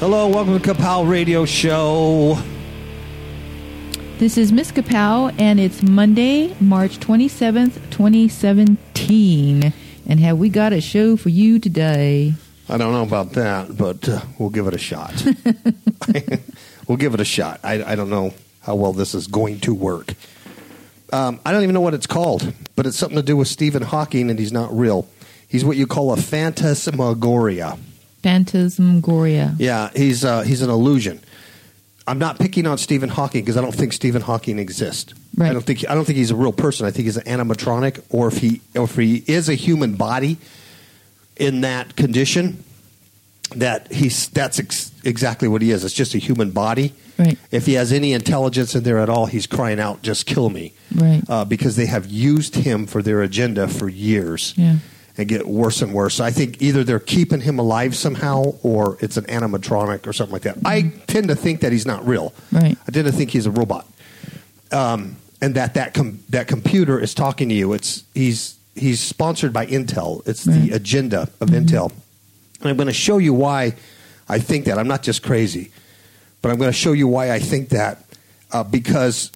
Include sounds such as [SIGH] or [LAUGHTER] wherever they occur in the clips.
Hello, welcome to Kapow Radio Show. This is Miss Kapow, and it's Monday, March 27th, 2017. And have we got a show for you today? I don't know about that, but uh, we'll give it a shot. [LAUGHS] we'll give it a shot. I, I don't know how well this is going to work. Um, I don't even know what it's called, but it's something to do with Stephen Hawking, and he's not real. He's what you call a phantasmagoria. Phantasmagoria. Yeah, he's uh, he's an illusion. I'm not picking on Stephen Hawking because I don't think Stephen Hawking exists. Right. I don't think I don't think he's a real person. I think he's an animatronic, or if he or if he is a human body in that condition, that he's that's ex- exactly what he is. It's just a human body. Right. If he has any intelligence in there at all, he's crying out, "Just kill me!" Right. Uh, because they have used him for their agenda for years Yeah. And get worse and worse. I think either they're keeping him alive somehow or it's an animatronic or something like that. I tend to think that he's not real. Right. I tend to think he's a robot. Um, and that that com- that computer is talking to you. It's he's he's sponsored by Intel. It's Right. the agenda of Intel. And I'm going to show you why I think that. I'm not just crazy, but I'm going to show you why I think that uh, because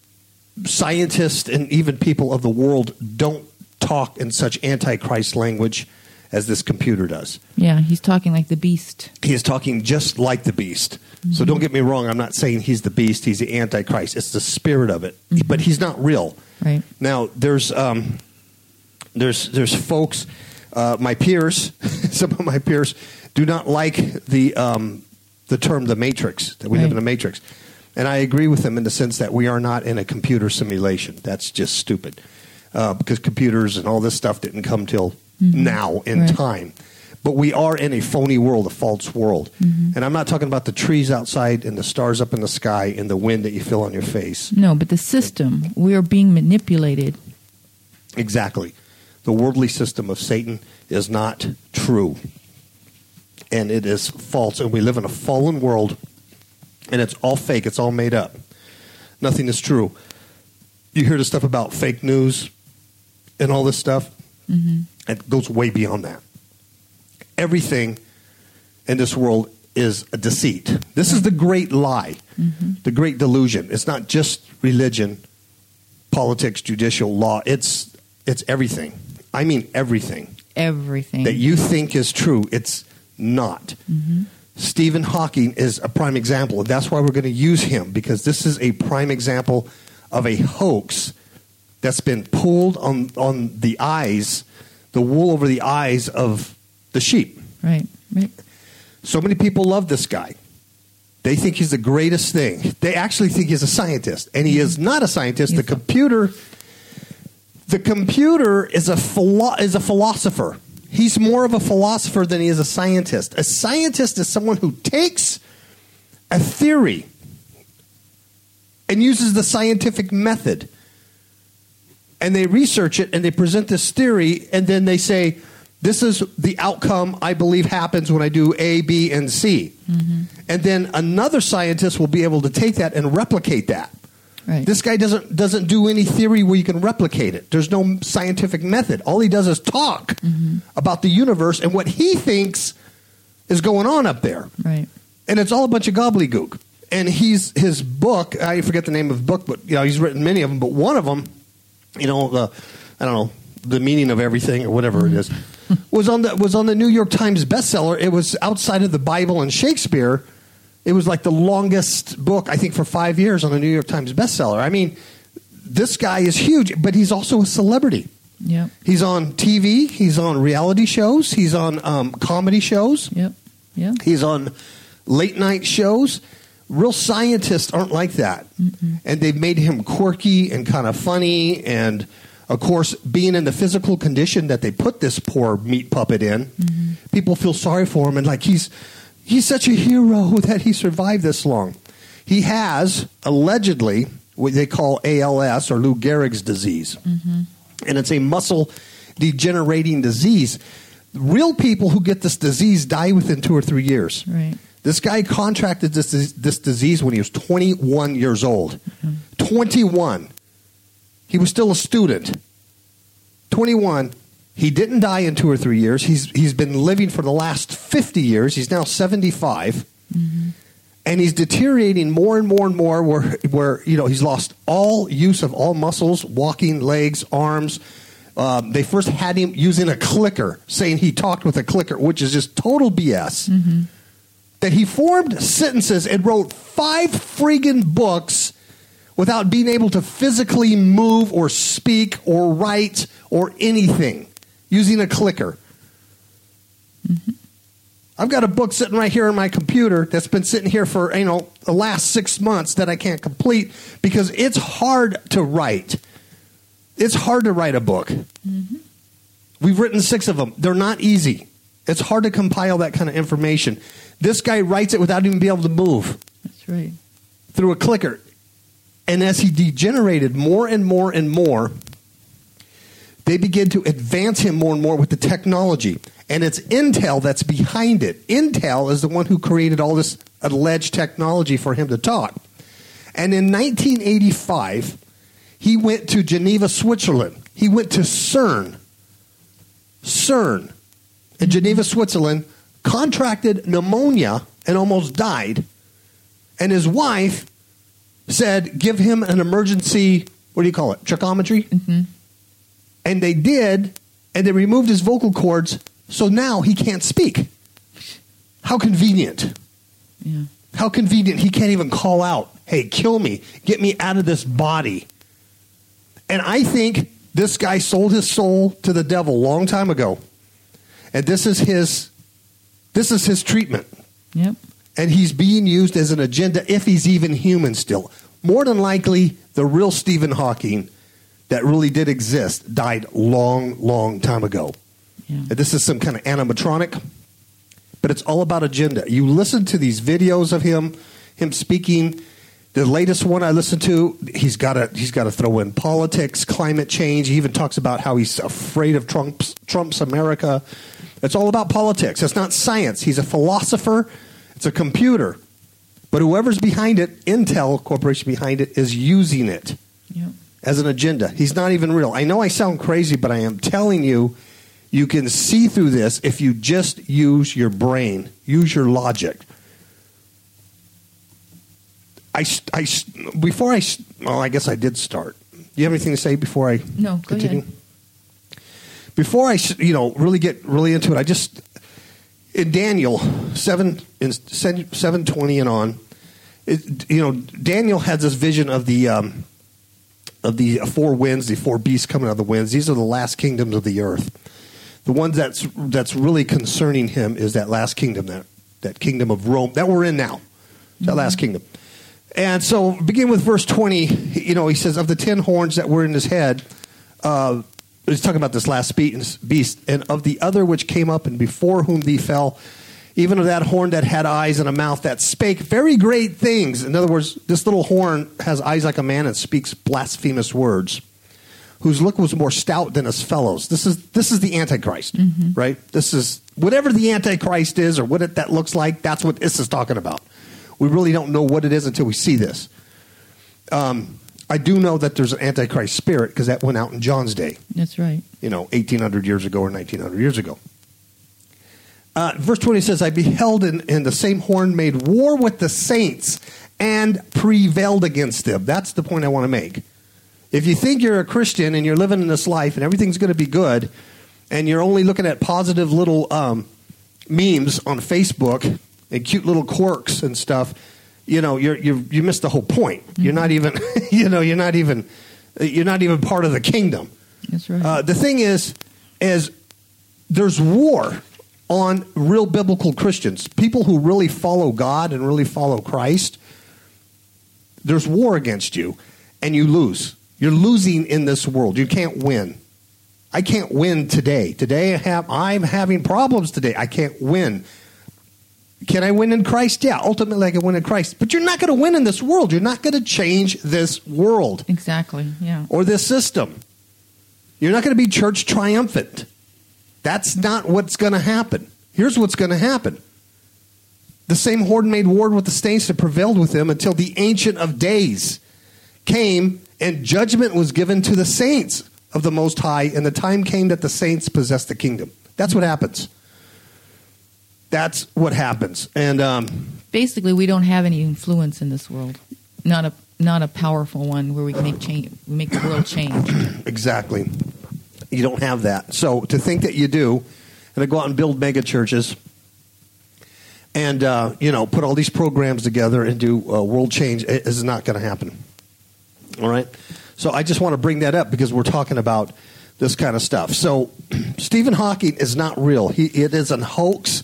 scientists and even people of the world don't talk in such antichrist language as this computer does. Yeah, he's talking like the beast. He is talking just like the beast. So don't get me wrong, I'm not saying he's the beast, he's the antichrist. It's the spirit of it. But he's not real. Right. Now, there's um, there's there's folks, uh, my peers, [LAUGHS] some of my peers do not like the um, the term the matrix that we live in a matrix, and I agree with them in the sense that we are not in a computer simulation. That's just stupid uh, because computers and all this stuff didn't come till now in Right. time. But we are in a phony world, a false world. And I'm not talking about the trees outside and the stars up in the sky and the wind that you feel on your face. No, but the system. We are being manipulated. Exactly. The worldly system of Satan is not true. And it is false. And we live in a fallen world, and it's all fake. It's all made up. Nothing is true. You hear the stuff about fake news and all this stuff. Mm-hmm. It goes way beyond that. Everything in this world is a deceit. This is the great lie, mm-hmm. the great delusion. It's not just religion, politics, judicial law. It's it's everything. I mean everything Everything. that you think is true. It's not. Mm-hmm. Stephen Hawking is a prime example, that's why we're going to use him because this is a prime example of a hoax that's been pulled on on the eyes, the wool over the eyes of the sheep. right. Right. So many people love this guy. They think he's the greatest thing. They actually think he's a scientist, and he mm-hmm. is not a scientist. The computer, the computer is a philo- is a philosopher. He's more of a philosopher than he is a scientist. A scientist is someone who takes a theory and uses the scientific method, and they research it and they present this theory, and then they say, "This is the outcome I believe happens when I do A, B, and C." Mm-hmm. And then another scientist will be able to take that and replicate that. Right. This guy doesn't doesn't do any theory where you can replicate it. There's no scientific method. All he does is talk mm-hmm. about the universe and what he thinks is going on up there. Right. And it's all a bunch of gobbledygook. And he's his book. I forget the name of the book, but you know he's written many of them. But one of them, you know, the I don't know the meaning of everything or whatever it is, [LAUGHS] was on the was on the New York Times bestseller. It was outside of the Bible and Shakespeare. It was like the longest book I think for five years on the New York Times bestseller. I mean, this guy is huge, but he's also a celebrity. Yep. He's on TV. He's on reality shows. He's on um, comedy shows. Yep. Yep. He's on late night shows. Real scientists aren't like that. And they've made him quirky and kind of funny. And of course, being in the physical condition that they put this poor meat puppet in, mm-hmm. people feel sorry for him and like he's he's such a hero [LAUGHS] that he survived this long. He has allegedly what they call ALS or Lou Gehrig's disease. Mm-hmm. And it's a muscle degenerating disease. Real people who get this disease die within two or three years. Right. This guy contracted this this disease when he was 21 years old. 21. He was still a student. 21. He didn't die in two or three years. He's he's been living for the last 50 years. He's now 75. And he's deteriorating more and more and more where, where you know, he's lost all use of all muscles, walking, legs, arms. Um, they first had him using a clicker, saying he talked with a clicker, which is just total BS. That he formed sentences and wrote five friggin' books without being able to physically move or speak or write or anything using a clicker. Mm-hmm. I've got a book sitting right here on my computer that's been sitting here for you know the last six months that I can't complete because it's hard to write. It's hard to write a book. Mm-hmm. We've written six of them. They're not easy. It's hard to compile that kind of information. This guy writes it without even being able to move That's right. through a clicker. And as he degenerated more and more and more, they begin to advance him more and more with the technology. And it's Intel that's behind it. Intel is the one who created all this alleged technology for him to talk. And in 1985, he went to Geneva, Switzerland. He went to CERN. CERN in Geneva, Switzerland, contracted pneumonia and almost died. And his wife said, give him an emergency, what do you call it? Trichometry? Mm-hmm. And they did, and they removed his vocal cords, so now he can't speak. How convenient. Yeah. How convenient. He can't even call out, hey, kill me, get me out of this body. And I think this guy sold his soul to the devil a long time ago. And this is his this is his treatment. Yep. And he's being used as an agenda if he's even human still. More than likely, the real Stephen Hawking that really did exist died long, long time ago. Yeah. This is some kind of animatronic, but it's all about agenda. You listen to these videos of him, him speaking. The latest one I listened to, he's got to he's got to throw in politics, climate change. He even talks about how he's afraid of Trump's Trump's America. It's all about politics. It's not science. He's a philosopher. It's a computer. But whoever's behind it, Intel Corporation behind it, is using it Yep. as an agenda. He's not even real. I know I sound crazy, but I am telling you, you can see through this if you just use your brain, use your logic. I, I before I well, I guess I did start. Do you have anything to say before I No, go continue? ahead. Before I, you know really get really into it, I just in Daniel seven in seven twenty and on, it, you know Daniel has this vision of the. Um, of the four winds, the four beasts coming out of the winds. These are the last kingdoms of the earth. The one that's that's really concerning him is that last kingdom, that that kingdom of Rome that we're in now, that last kingdom. And so, begin with verse twenty. You know, he says, "Of the ten horns that were in his head." Uh, he's talking about this last beast, and of the other which came up and before whom thee fell, even of that horn that had eyes and a mouth that spake very great things. In other words, this little horn has eyes like a man and speaks blasphemous words. Whose look was more stout than his fellows. This is this is the Antichrist, right? This is whatever the Antichrist is or what it, that looks like. That's what this is talking about. We really don't know what it is until we see this. Um, I do know that there's an Antichrist spirit because that went out in John's day That's right. you know, 1800 years ago or 1900 years ago. Uh, verse 20 says, I beheld in, in the same horn made war with the saints and prevailed against them. That's the point I want to make. If you think you're a Christian and you're living in this life and everything's going to be good, and you're only looking at positive little um, memes on Facebook and cute little quirks and stuff, you know, you're, you're, you missed the whole point. You're not even, [LAUGHS] you know, you're not even, you're not even part of the kingdom. That's right. Uh, the thing is, is there's war on real biblical Christians, people who really follow God and really follow Christ. There's war against you, and you lose. You're losing in this world. You can't win. I can't win today. Today I have I'm having problems today. I can't win. Can I win in Christ? Yeah, ultimately I can win in Christ. But you're not going to win in this world. You're not going to change this world exactly. Yeah. or this system. You're not going to be church triumphant. That's not what's going to happen. Here's what's going to happen. The same horde made war with the saints that prevailed with them until the Ancient of Days came and judgment was given to the saints of the Most High, and the time came that the saints possessed the kingdom. That's what happens. That's what happens. And um, Basically, we don't have any influence in this world. Not a not a powerful one where we can make change, make the world change. [CLEARS THROAT] Exactly. You don't have that. So to think that you do, and to go out and build mega churches, and uh, you know put all these programs together and do uh, world change is not going to happen. All right. So I just want to bring that up because we're talking about this kind of stuff. So [CLEARS THROAT] Stephen Hawking is not real. He, it is a hoax.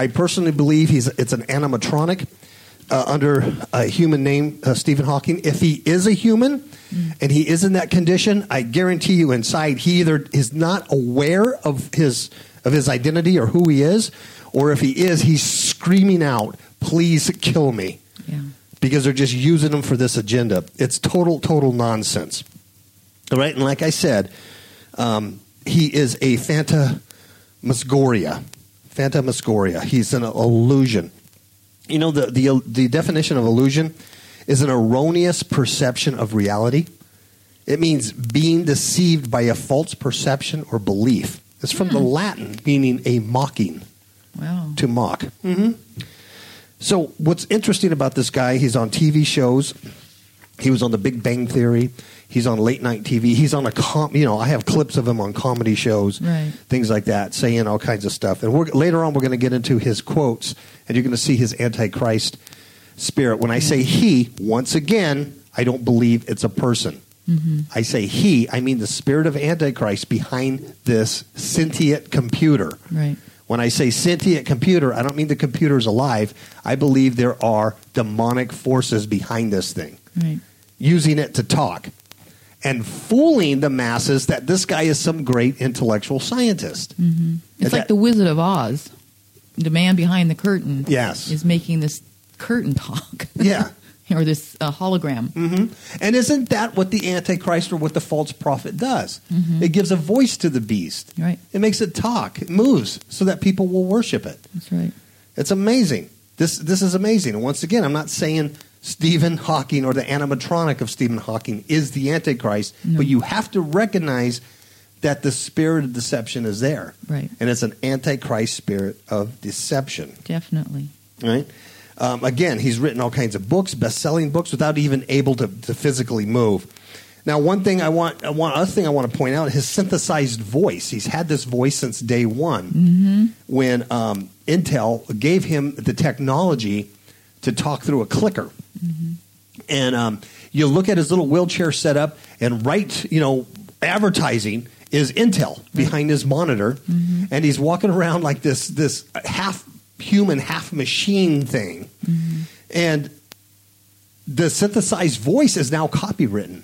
I personally believe he's it's an animatronic uh, under a human name, uh, Stephen Hawking. If he is a human and he is in that condition, I guarantee you, inside he either is not aware of his of his identity or who he is, or if he is, he's screaming out, "Please kill me." Yeah. because they're just using them for this agenda. It's total, total nonsense. All right, and like I said, um, he is a phantasmagoria. Phantasmagoria. He's an illusion. You know, the, the, the definition of illusion is an erroneous perception of reality. It means being deceived by a false perception or belief. It's from the Latin, meaning a mocking Wow. to mock. hmm So, what's interesting about this guy, he's on TV shows. He was on The Big Bang Theory. He's on late night TV. He's on a com. You know, I have clips of him on comedy shows, Right. things like that, saying all kinds of stuff. And we're, later on, we're going to get into his quotes, and you're going to see his antichrist spirit. When I say he, once again, I don't believe it's a person. Mm-hmm. I say he, I mean the spirit of antichrist behind this sentient computer. Right. When I say sentient computer, I don't mean the computer is alive. I believe there are demonic forces behind this thing, Right. using it to talk and fooling the masses that this guy is some great intellectual scientist. Mm-hmm. It's And like the Wizard of Oz. The man behind the curtain Yes. is making this curtain talk. Yeah. [LAUGHS] or this uh, hologram. Mm-hmm. And isn't that what the Antichrist or what the false prophet does? Mm-hmm. It gives a voice to the beast. Right. It makes it talk. It moves so that people will worship it. That's right. It's amazing. This this is amazing. And once again, I'm not saying Stephen Hawking or the animatronic of Stephen Hawking is the Antichrist, No. but you have to recognize that the spirit of deception is there. Right. And it's an Antichrist spirit of deception. Definitely. Right? Um, again, he's written all kinds of books, best-selling books, without even able to, to physically move. Now, one thing I want, I want, other thing I want to point out, his synthesized voice. He's had this voice since day one, when um, Intel gave him the technology to talk through a clicker. And um, you look at his little wheelchair setup, and right, you know, advertising is Intel behind his monitor, mm-hmm. and he's walking around like this this half human, half machine thing, mm-hmm. and the synthesized voice is now copywritten.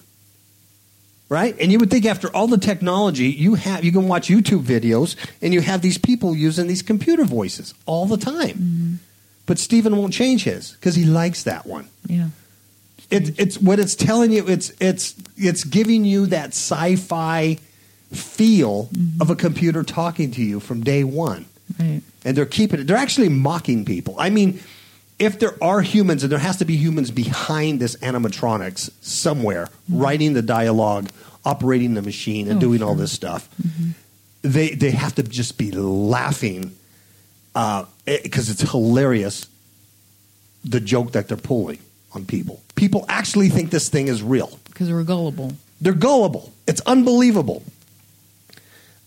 Right? And you would think after all the technology you have you can watch YouTube videos and you have these people using these computer voices all the time. Mm-hmm. But Stephen won't change his because he likes that one. Yeah. It, it's what it's telling you. It's it's it's giving you that sci-fi feel mm-hmm. of a computer talking to you from day one, Right. and they're keeping it. They're actually mocking people. I mean, if there are humans, and there has to be humans behind this animatronics somewhere, mm-hmm. writing the dialogue, operating the machine, and Oh, doing all this stuff, mm-hmm. they they have to just be laughing Uh, because it's hilarious the joke that they're pulling on people. People actually think this thing is real. Because we're gullible. They're gullible. It's unbelievable.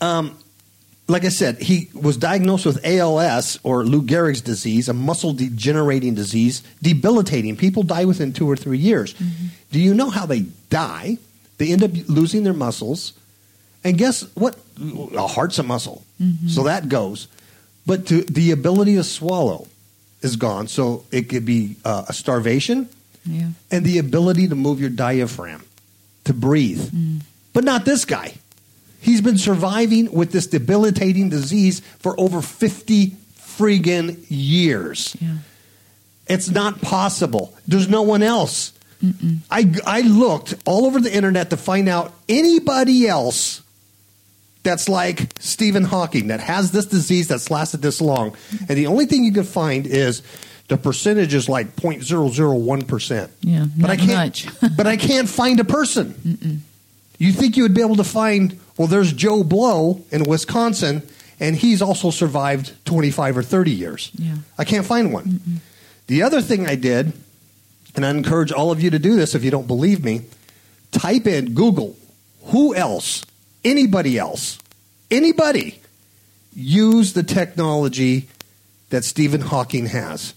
Um, like I said, he was diagnosed with ALS or Lou Gehrig's disease, a muscle degenerating disease, debilitating. People die within two or three years. Mm-hmm. Do you know how they die? They end up losing their muscles. And guess what? A heart's a muscle. Mm-hmm. So that goes. But to, the ability to swallow is gone. So it could be uh, a starvation Yeah. and the ability to move your diaphragm to breathe. But not this guy. He's been surviving with this debilitating disease for over 50 friggin' years. Yeah. It's not possible. There's no one else. I, I looked all over the internet to find out anybody else that's like Stephen Hawking that has this disease that's lasted this long. And the only thing you could find is the percentage is like 0.001%. Yeah, but I can't [LAUGHS] but I can't find a person. You think you would be able to find well there's Joe Blow in Wisconsin and he's also survived 25 or 30 years. Yeah. I can't find one. The other thing I did, and I encourage all of you to do this if you don't believe me, type in Google, who else, anybody else, anybody use the technology that Stephen Hawking has.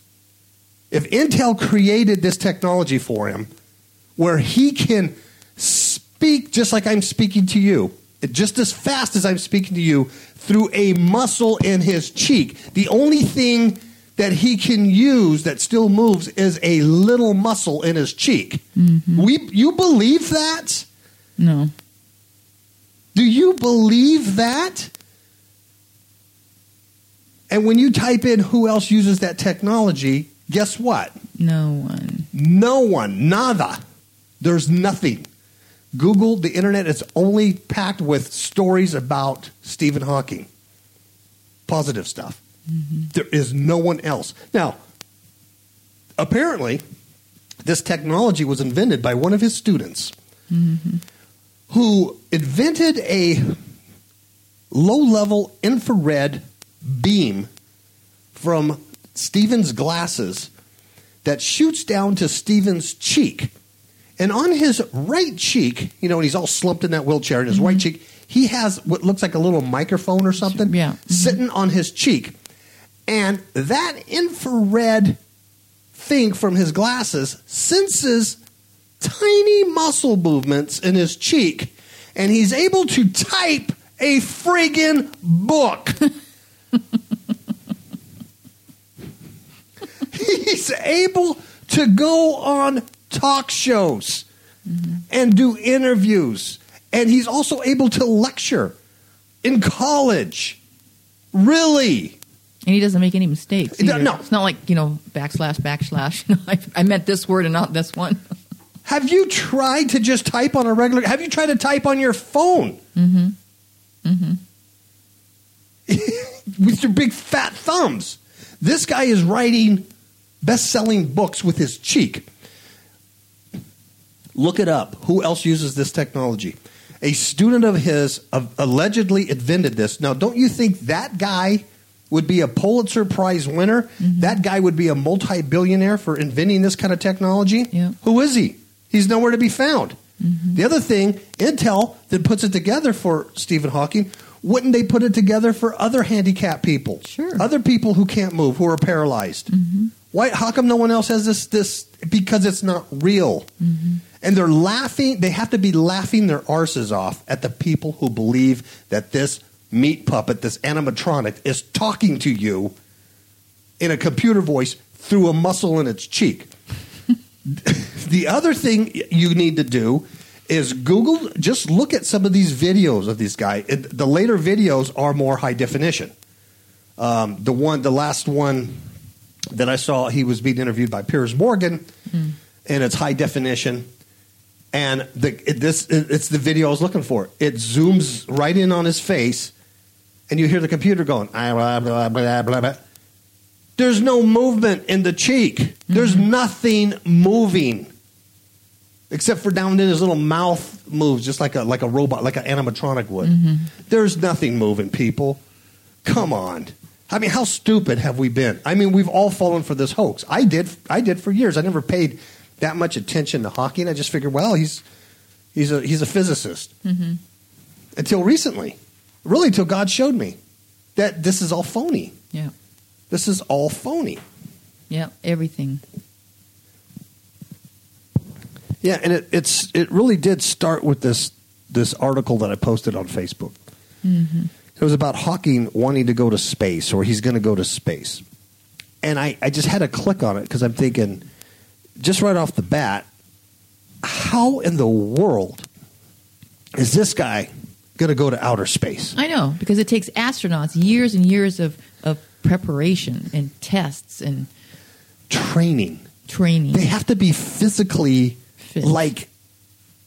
If Intel created this technology for him, where he can speak just like I'm speaking to you, just as fast as I'm speaking to you, through a muscle in his cheek, the only thing that he can use that still moves is a little muscle in his cheek. Mm-hmm. We, you believe that? No. Do you believe that? And when you type in who else uses that technology, guess what? No one. No one, nada. There's nothing. Google, the internet is only packed with stories about Stephen Hawking. Positive stuff. Mm-hmm. There is no one else. Now, apparently, this technology was invented by one of his students mm-hmm. Who invented a low level infrared beam from Stephen's glasses that shoots down to Stephen's cheek. And on his right cheek, you know, and he's all slumped in that wheelchair, in his right mm-hmm. cheek, he has what looks like a little microphone or something Yeah. Mm-hmm. sitting on his cheek. And that infrared thing from his glasses senses tiny muscle movements in his cheek, and he's able to type a friggin' book. [LAUGHS] he's able to go on talk shows mm-hmm. and do interviews, and he's also able to lecture in college. Really? And he doesn't make any mistakes. No, either. no. It's not like, you know, backslash, backslash. You [LAUGHS] know, I, I meant this word and not this one. Have you tried to just type on a regular? Have you tried to type on your phone? Mm-hmm. Mm-hmm. [LAUGHS] with your big fat thumbs. This guy is writing best-selling books with his cheek. Look it up. Who else uses this technology? A student of his allegedly invented this. Now, don't you think that guy would be a Pulitzer Prize winner? That guy would be a multi-billionaire for inventing this kind of technology? Yeah. Who is he? He's nowhere to be found. Mm-hmm. The other thing, Intel that puts it together for Stephen Hawking, wouldn't they put it together for other handicapped people? Sure. Other people who can't move, who are paralyzed. Mm-hmm. Why? How come no one else has this? This because it's not real, mm-hmm. and they're laughing. They have to be laughing their arses off at the people who believe that this meat puppet, this animatronic, is talking to you in a computer voice through a muscle in its cheek. [LAUGHS] the other thing you need to do is Google, just look at some of these videos of these guys. It- The later videos are more high definition. Um, the one, the last one that I saw, he was being interviewed by Piers Morgan, and it's high definition. And the it, this it, it's the video I was looking for. It zooms right in on his face, and you hear the computer going "Ah, blah blah blah blah blah. There's no movement in the cheek. There's mm-hmm. nothing moving. Except for down in his little mouth moves just like a like a robot, like an animatronic would. Mm-hmm. There's nothing moving, people. Come on. I mean, how stupid have we been? I mean, we've all fallen for this hoax. I did I did for years. I never paid that much attention to Hawking. I just figured, well, he's he's a he's a physicist. Mm-hmm. Until recently. Really until God showed me that this is all phony. Yeah. This is all phony. Yeah. Everything. Yeah, and it, it's it really did start with this this article that I posted on Facebook. Mm-hmm. It was about Hawking wanting to go to space, or he's going to go to space, and I, I just had to click on it because I'm thinking, just right off the bat, how in the world is this guy going to go to outer space? I know because it takes astronauts years and years of, of preparation and tests and Training. training. They have to be physically Fit. like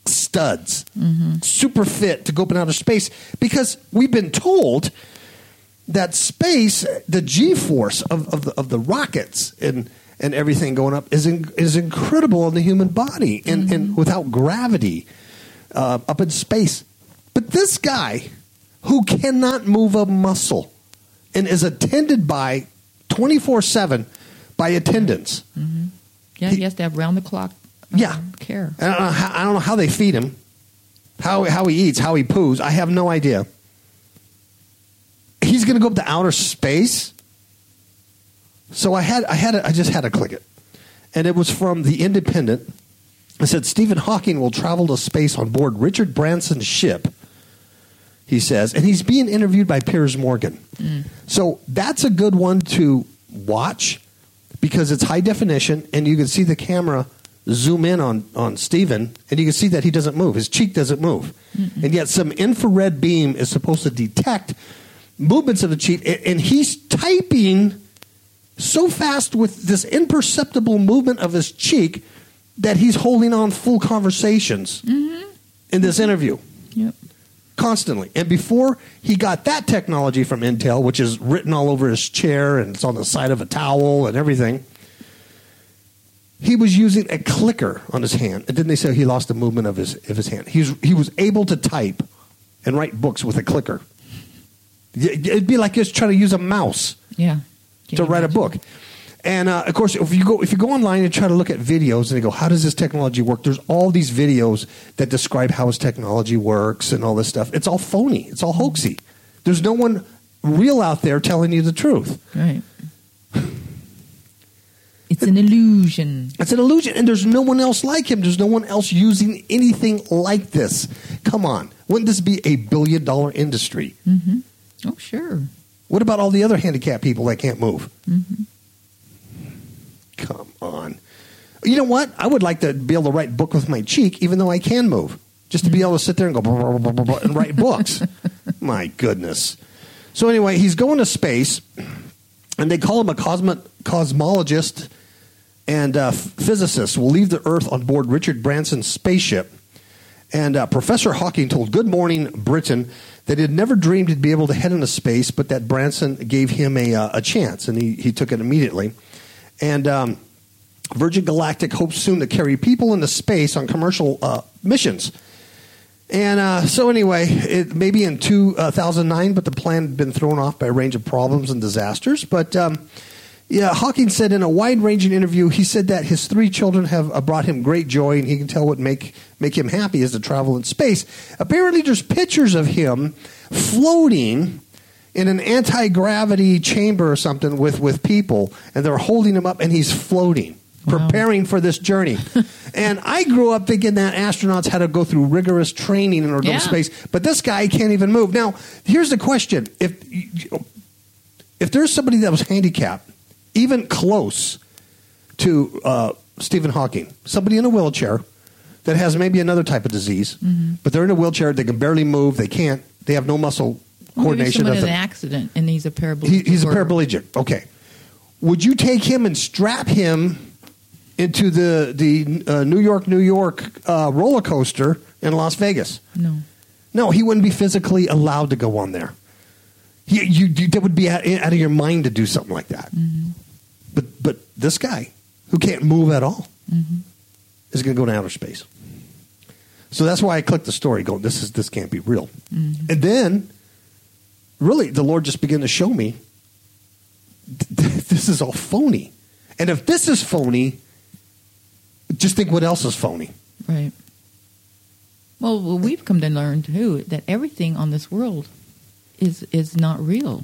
studs, super fit to go up in outer space because we've been told that space, the G force of, of, the, of the rockets and, and everything going up is, in, is incredible in the human body and, and without gravity uh, up in space. But this guy who cannot move a muscle and is attended by 24 7 by attendants. Yeah, he has to have round the clock. uh, Yeah. care. I don't, know how, I don't know how they feed him, how how he eats, how he poos. I have no idea. He's going to go up to outer space. So I had I had I just had to click it, and it was from the Independent. It said Stephen Hawking will travel to space on board Richard Branson's ship. He says, and he's being interviewed by Piers Morgan. So that's a good one to watch because it's high definition and you can see the camera zoom in on, on Stephen and you can see that he doesn't move. His cheek doesn't move. And yet some infrared beam is supposed to detect movements of the cheek and, and he's typing so fast with this imperceptible movement of his cheek that he's holding on full conversations mm-hmm. in this interview Yep. Constantly. And before he got that technology from Intel, which is written all over his chair and it's on the side of a towel and everything, he was using a clicker on his hand. And didn't they say he lost the movement of his of his hand? He was he was able to type and write books with a clicker. It'd be like just trying to use a mouse Yeah. To write a book. And uh, of course, if you go if you go online and try to look at videos and you go, how does this technology work? There's all these videos that describe how his technology works and all this stuff. It's all phony. It's all hoaxy. There's no one real out there telling you the truth. Right. [SIGHS] It's an illusion. It's an illusion, and there's no one else like him. There's no one else using anything like this. Come on, wouldn't this be a billion dollar industry? Oh, sure. What about all the other handicapped people that can't move? Come on. You know what? I would like to be able to write book with my cheek, even though I can move, just to be able to sit there and go blah, blah, blah, and write books. [LAUGHS] my goodness. So anyway, he's going to space, and they call him a cosmo- cosmologist and uh, physicist. Will leave the Earth on board Richard Branson's spaceship. And uh, Professor Hawking told Good Morning Britain that he had never dreamed he'd be able to head into space, but that Branson gave him a, uh, a chance, and he, he took it immediately. And um, Virgin Galactic hopes soon to carry people into space on commercial uh, missions. And uh, so, anyway, it maybe in 2009, but the plan had been thrown off by a range of problems and disasters. But um, yeah, Hawking said in a wide-ranging interview, he said that his three children have uh, brought him great joy, and he can tell what make make him happy is to travel in space. Apparently, there's pictures of him floating in an anti-gravity chamber or something with with people, and they're holding him up, and he's floating. Wow. Preparing for this journey, [LAUGHS] and I grew up thinking that astronauts had to go through rigorous training in order to go Yeah. to space. But this guy can't even move. Now, here's the question: If if there's somebody that was handicapped, even close to uh, Stephen Hawking, somebody in a wheelchair that has maybe another type of disease, but they're in a wheelchair, they can barely move, they can't, they have no muscle Well, maybe coordination. someone in an accident and he's a paraplegic. He, he's a paraplegic. Okay. Would you take him and strap him into the the uh, New York New York uh, roller coaster in Las Vegas? No. No, he wouldn't be physically allowed to go on there. He, you, you, that would be out, out of your mind to do something like that. But but this guy who can't move at all is going to go to outer space. So that's why I clicked the story, going, "This is this can't be real." And then, really, the Lord just began to show me [LAUGHS] this is all phony. And if this is phony, just think what else is phony. Right. Well, well, we've come to learn too that everything on this world is is not real.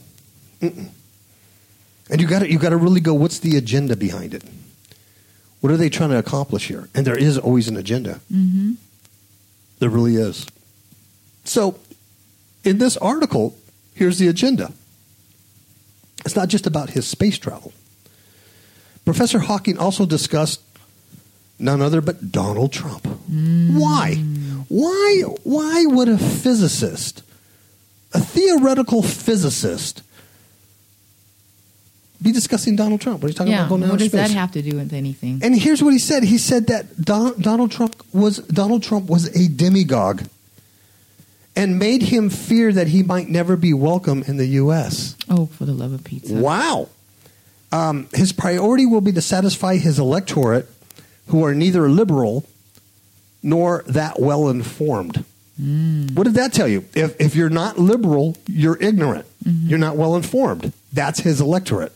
And you got to you got to really go. What's the agenda behind it? What are they trying to accomplish here? And there is always an agenda. Mm-hmm. There really is. So, in this article, here's the agenda. It's not just about his space travel. Professor Hawking also discussed none other but Donald Trump. Why? Why? Why would a physicist, a theoretical physicist, be discussing Donald Trump? What are you talking Yeah. about going What does that have to do with anything? And here's what he said. He said that Don, Donald Trump was Donald Trump was a demagogue and made him fear that he might never be welcome in the U.S. oh, for the love of pizza! Wow. Um, his priority will be to satisfy his electorate who are neither liberal nor that well informed. Mm. What did that tell you? If, if you're not liberal, you're ignorant. Mm-hmm. You're not well informed. That's his electorate.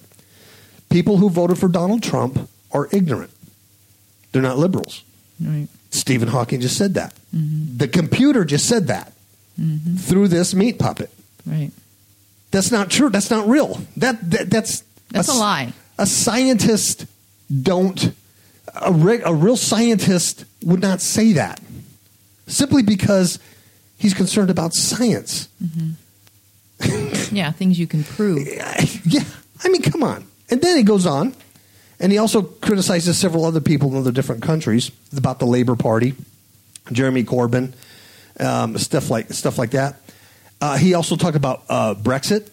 people who voted for Donald Trump are ignorant. They're not liberals. Right. Stephen Hawking just said that. Mm-hmm. The computer just said that Mm-hmm. through this meat puppet. Right. That's not true. That's not real. That, that that's That's a s- lie. A scientist don't a, re, a real scientist would not say that simply because he's concerned about science. Mm-hmm. [LAUGHS] Yeah, things you can prove. yeah, I mean, come on. And then he goes on, and he also criticizes several other people in other different countries about the Labor Party, Jeremy Corbyn, um, stuff like stuff like that. Uh, he also talked about uh, Brexit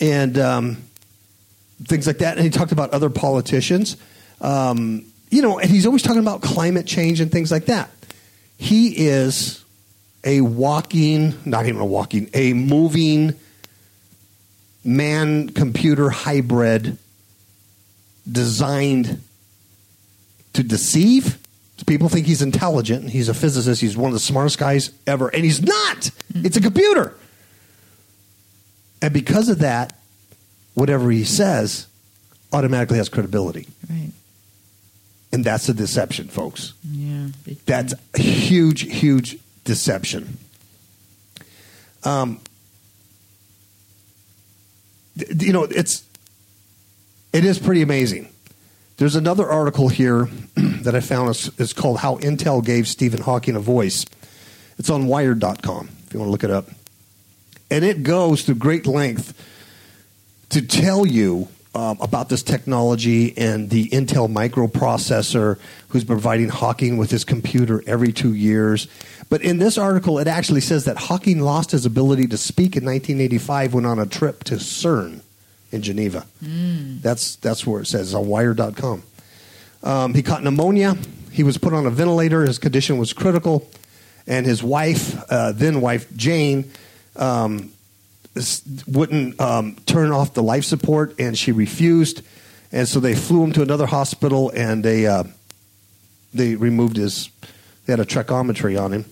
and um, things like that, and he talked about other politicians. Um, you know, and he's always talking about climate change and things like that. He is a walking, not even a walking, a moving man computer hybrid designed to deceive. People think he's intelligent. He's a physicist. He's one of the smartest guys ever. And he's not. It's a computer. And because of that, whatever he says automatically has credibility. Right. And that's a deception, folks. Yeah. That's a huge, huge deception. Um, you know, it's it is pretty amazing. There's another article here [CLEARS THROAT] that I found. It's, it's called "How Intel Gave Stephen Hawking a Voice." It's on Wired.com if you want to look it up, and it goes to great length to tell you um, about this technology and the Intel microprocessor who's providing Hawking with his computer every two years. But in this article, it actually says that Hawking lost his ability to speak in 1985 when on a trip to CERN in Geneva. That's, that's where it says, on Wired.com. Um, he caught pneumonia. He was put on a ventilator. His condition was critical. And his wife, uh, then wife Jane, um, wouldn't um, turn off the life support, and she refused. And so they flew him to another hospital, and they uh, they removed his. They had a tracheometry on him,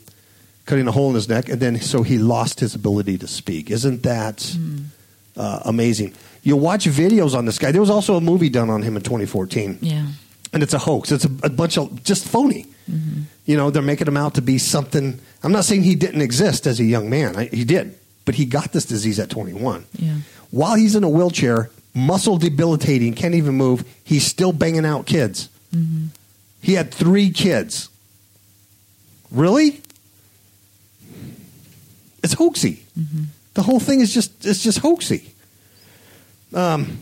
cutting a hole in his neck, and then so he lost his ability to speak. Isn't that uh, amazing? You watch videos on this guy. There was also a movie done on him in 2014 Yeah. and it's a hoax. It's a, a bunch of just phony. Mm-hmm. You know, they're making him out to be something. I'm not saying he didn't exist as a young man. I, he did, but he got this disease at 21. Yeah. While he's in a wheelchair, muscle debilitating, can't even move. He's still banging out kids. Mm-hmm. He had three kids. Really? It's hoaxy. Mm-hmm. The whole thing is just it's just hoaxy. Um,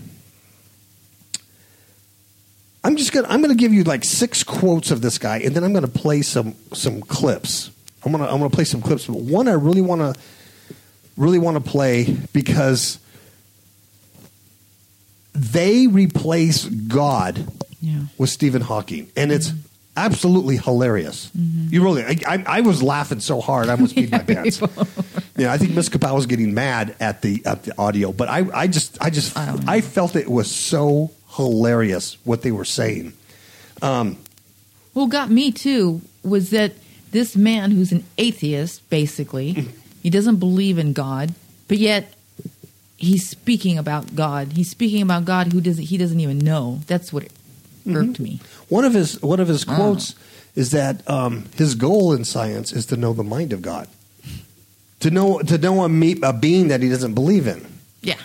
I'm just gonna I'm gonna give you like six quotes of this guy, and then I'm gonna play some some clips. I'm gonna I'm gonna play some clips. But one I really want to really want to play because they replace God Yeah. with Stephen Hawking, and it's absolutely hilarious. Mm-hmm. You really, I, I, I was laughing so hard I almost peed my [LAUGHS] pants. Yeah, I think Miss Kapow was getting mad at the at the audio, but I, I just I just I. I felt it was so hilarious what they were saying. Um, What got me too was that this man who's an atheist, basically, mm-hmm. he doesn't believe in God, but yet he's speaking about God. He's speaking about God who doesn't he doesn't even know. That's what irked mm-hmm. me. One of his one of his quotes is that um, his goal in science is to know the mind of God, to know to know a, me, a being that he doesn't believe in. Yeah.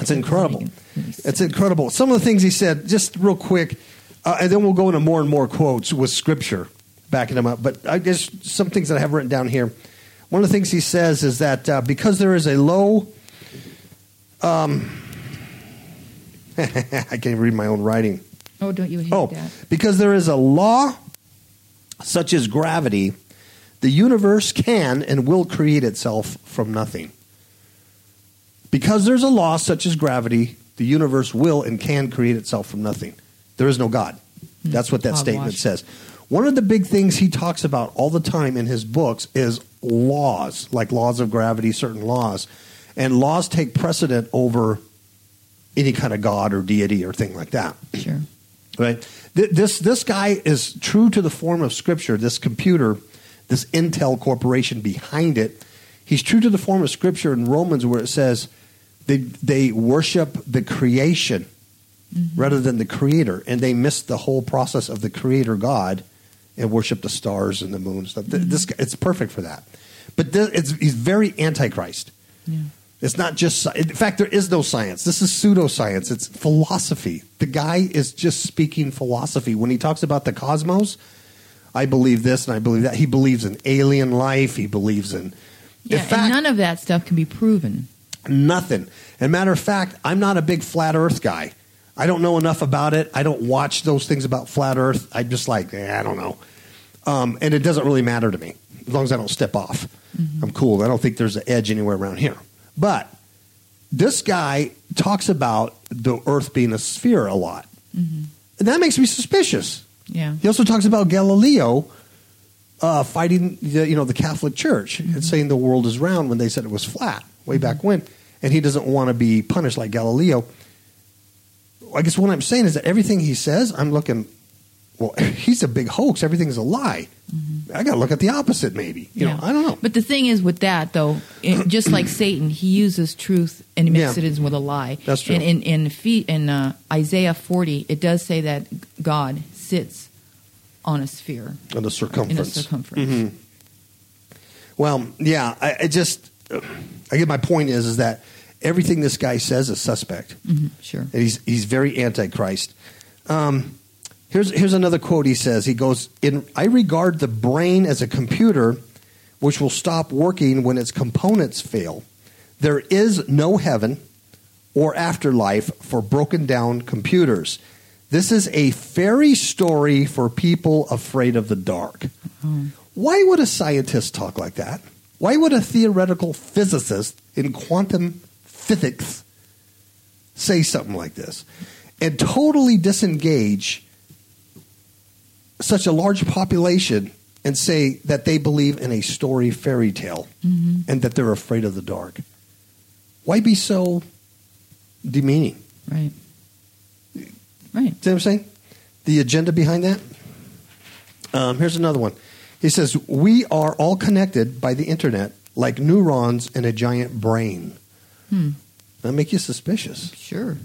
It's incredible. Making any sense. It's incredible. Some of the things he said, just real quick, uh, and then we'll go into more and more quotes with scripture backing them up. But I guess some things that I have written down here. One of the things he says is that uh, because there is a low, um, [LAUGHS] I can't even read my own writing. Oh, don't you hate Oh, that? because there is a law such as gravity, the universe can and will create itself from nothing. Because there's a law such as gravity, the universe will and can create itself from nothing. There is no God. Hmm. That's what that Hogwash. statement says. One of the big things he talks about all the time in his books is laws, like laws of gravity, certain laws. And laws take precedent over any kind of God or deity or thing like that Sure. Right? Th- This this guy is true to the form of Scripture. This computer, this Intel corporation behind it, he's true to the form of Scripture in Romans, where it says they they worship the creation mm-hmm. rather than the creator. And they miss the whole process of the creator God and worship the stars and the moon stuff. Th- mm-hmm. This it's perfect for that. But th- it's, he's very antichrist. Yeah. It's not just, in fact, there is no science. This is pseudoscience. It's philosophy. The guy is just speaking philosophy. When he talks about the cosmos, I believe this and I believe that. He believes in alien life. He believes in, Yeah, in fact, none of that stuff can be proven. nothing. And matter of fact, I'm not a big flat Earth guy. I don't know enough about it. I don't watch those things about flat Earth. I'm just like, eh, I don't know. Um, and it doesn't really matter to me as long as I don't step off. I'm cool. I don't think there's an edge anywhere around here. But this guy talks about the Earth being a sphere a lot, mm-hmm. and that makes me suspicious. Yeah. He also talks about Galileo uh, fighting the, you know the Catholic Church and mm-hmm. saying the world is round when they said it was flat way back mm-hmm. when, and he doesn't want to be punished like Galileo. I guess what I'm saying is that everything he says, I'm looking. Well, [LAUGHS] he's a big hoax. Everything's a lie. I got to look at the opposite, maybe. You know, I don't know. But the thing is with that, though, it, [CLEARS THROAT] just like Satan, he uses truth and mixes Yeah. it in with a lie. That's true. And in in, Phe- in uh, Isaiah 40, it does say that God sits on a sphere, On the circumference. in a circumference. Mm-hmm. Well, yeah, I, I just, I get my point is is that everything this guy says is suspect. Mhm, sure. And he's he's very antichrist. Um, here's here's another quote. He says he goes in. I regard the brain as a computer, which will stop working when its components fail. There is no heaven or afterlife for broken down computers. This is a fairy story for people afraid of the dark. Mm-hmm. Why would a scientist talk like that? Why would a theoretical physicist in quantum physics say something like this and totally disengage such a large population and say that they believe in a story fairy tale and that they're afraid of the dark? Why be so demeaning? Right. Right. See what I'm saying? The agenda behind that? Um, here's another one. He says, We are all connected by the internet like neurons in a giant brain. Hmm. That make you suspicious. Sure.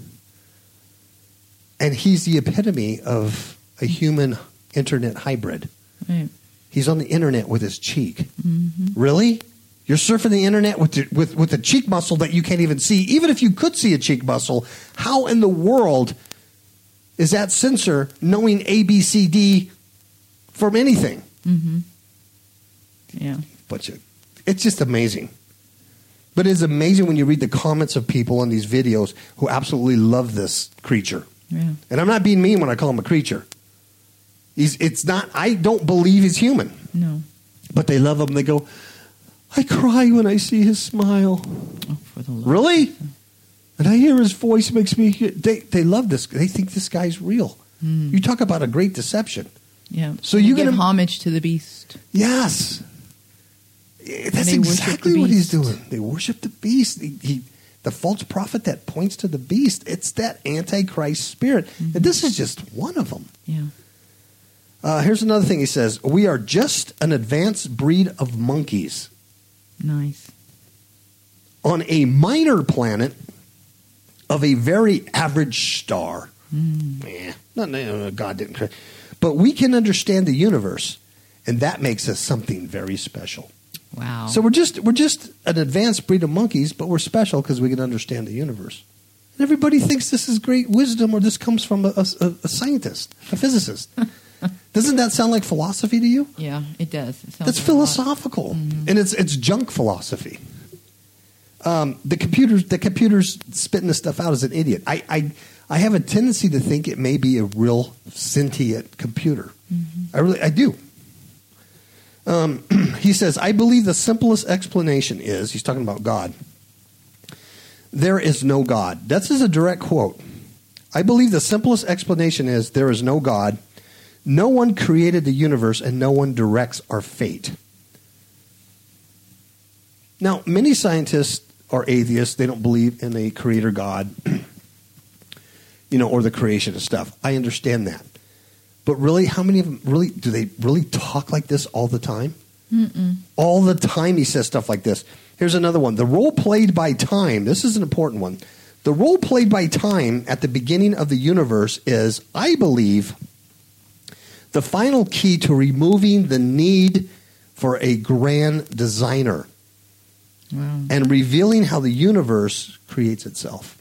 And he's the epitome of a human internet hybrid. Right. He's on the internet with his cheek. Mm-hmm. Really? You're surfing the internet with, the, with with a cheek muscle that you can't even see. Even if you could see a cheek muscle, how in the world is that sensor knowing A, B, C, D from anything? Mm-hmm. Yeah. But you, it's just amazing. But it's amazing when you read the comments of people on these videos who absolutely love this creature. Yeah. And I'm not being mean when I call him a creature. He's, it's not. I don't believe he's human. No. But they love him. They go, I cry when I see his smile. Oh, for the love. Really? And I hear his voice makes me. Hear, they they love this. They think this guy's real. You talk about a great deception. Yeah. So you give gonna- homage to the beast. Yes, that's exactly what he's doing. They worship the beast. He, he, the false prophet that points to the beast. It's that antichrist spirit, Mm-hmm. and this is just one of them. Yeah. Uh, here's another thing he says: We are just an advanced breed of monkeys. Nice. on a minor planet of a very average star. Yeah, not, no, God didn't create. But we can understand the universe, and that makes us something very special. Wow. So we're just we're just an advanced breed of monkeys, but we're special because we can understand the universe. And everybody thinks this is great wisdom, or this comes from a, a- a scientist, a physicist. [LAUGHS] [LAUGHS] Doesn't that sound like philosophy to you? yeah, it does. It That's like philosophical, and it's it's junk philosophy. Um, the computers the computers spitting this stuff out as an idiot. I, I I have a tendency to think it may be a real sentient computer. I really I do. Um, [CLEARS THROAT] he says, I believe the simplest explanation is he's talking about God. There is no God. That's is a direct quote. I believe the simplest explanation is there is no God. No one created the universe and no one directs our fate. Now, many scientists are atheists. They don't believe in a creator God, [CLEARS THROAT] you know, or the creation of stuff. I understand that. But really, how many of them really do they really talk like this all the time? All the time he says stuff like this. Here's another one. The role played by time, this is an important one. The role played by time at the beginning of the universe is, I believe, the final key to removing the need for a grand designer Wow. and revealing how the universe creates itself.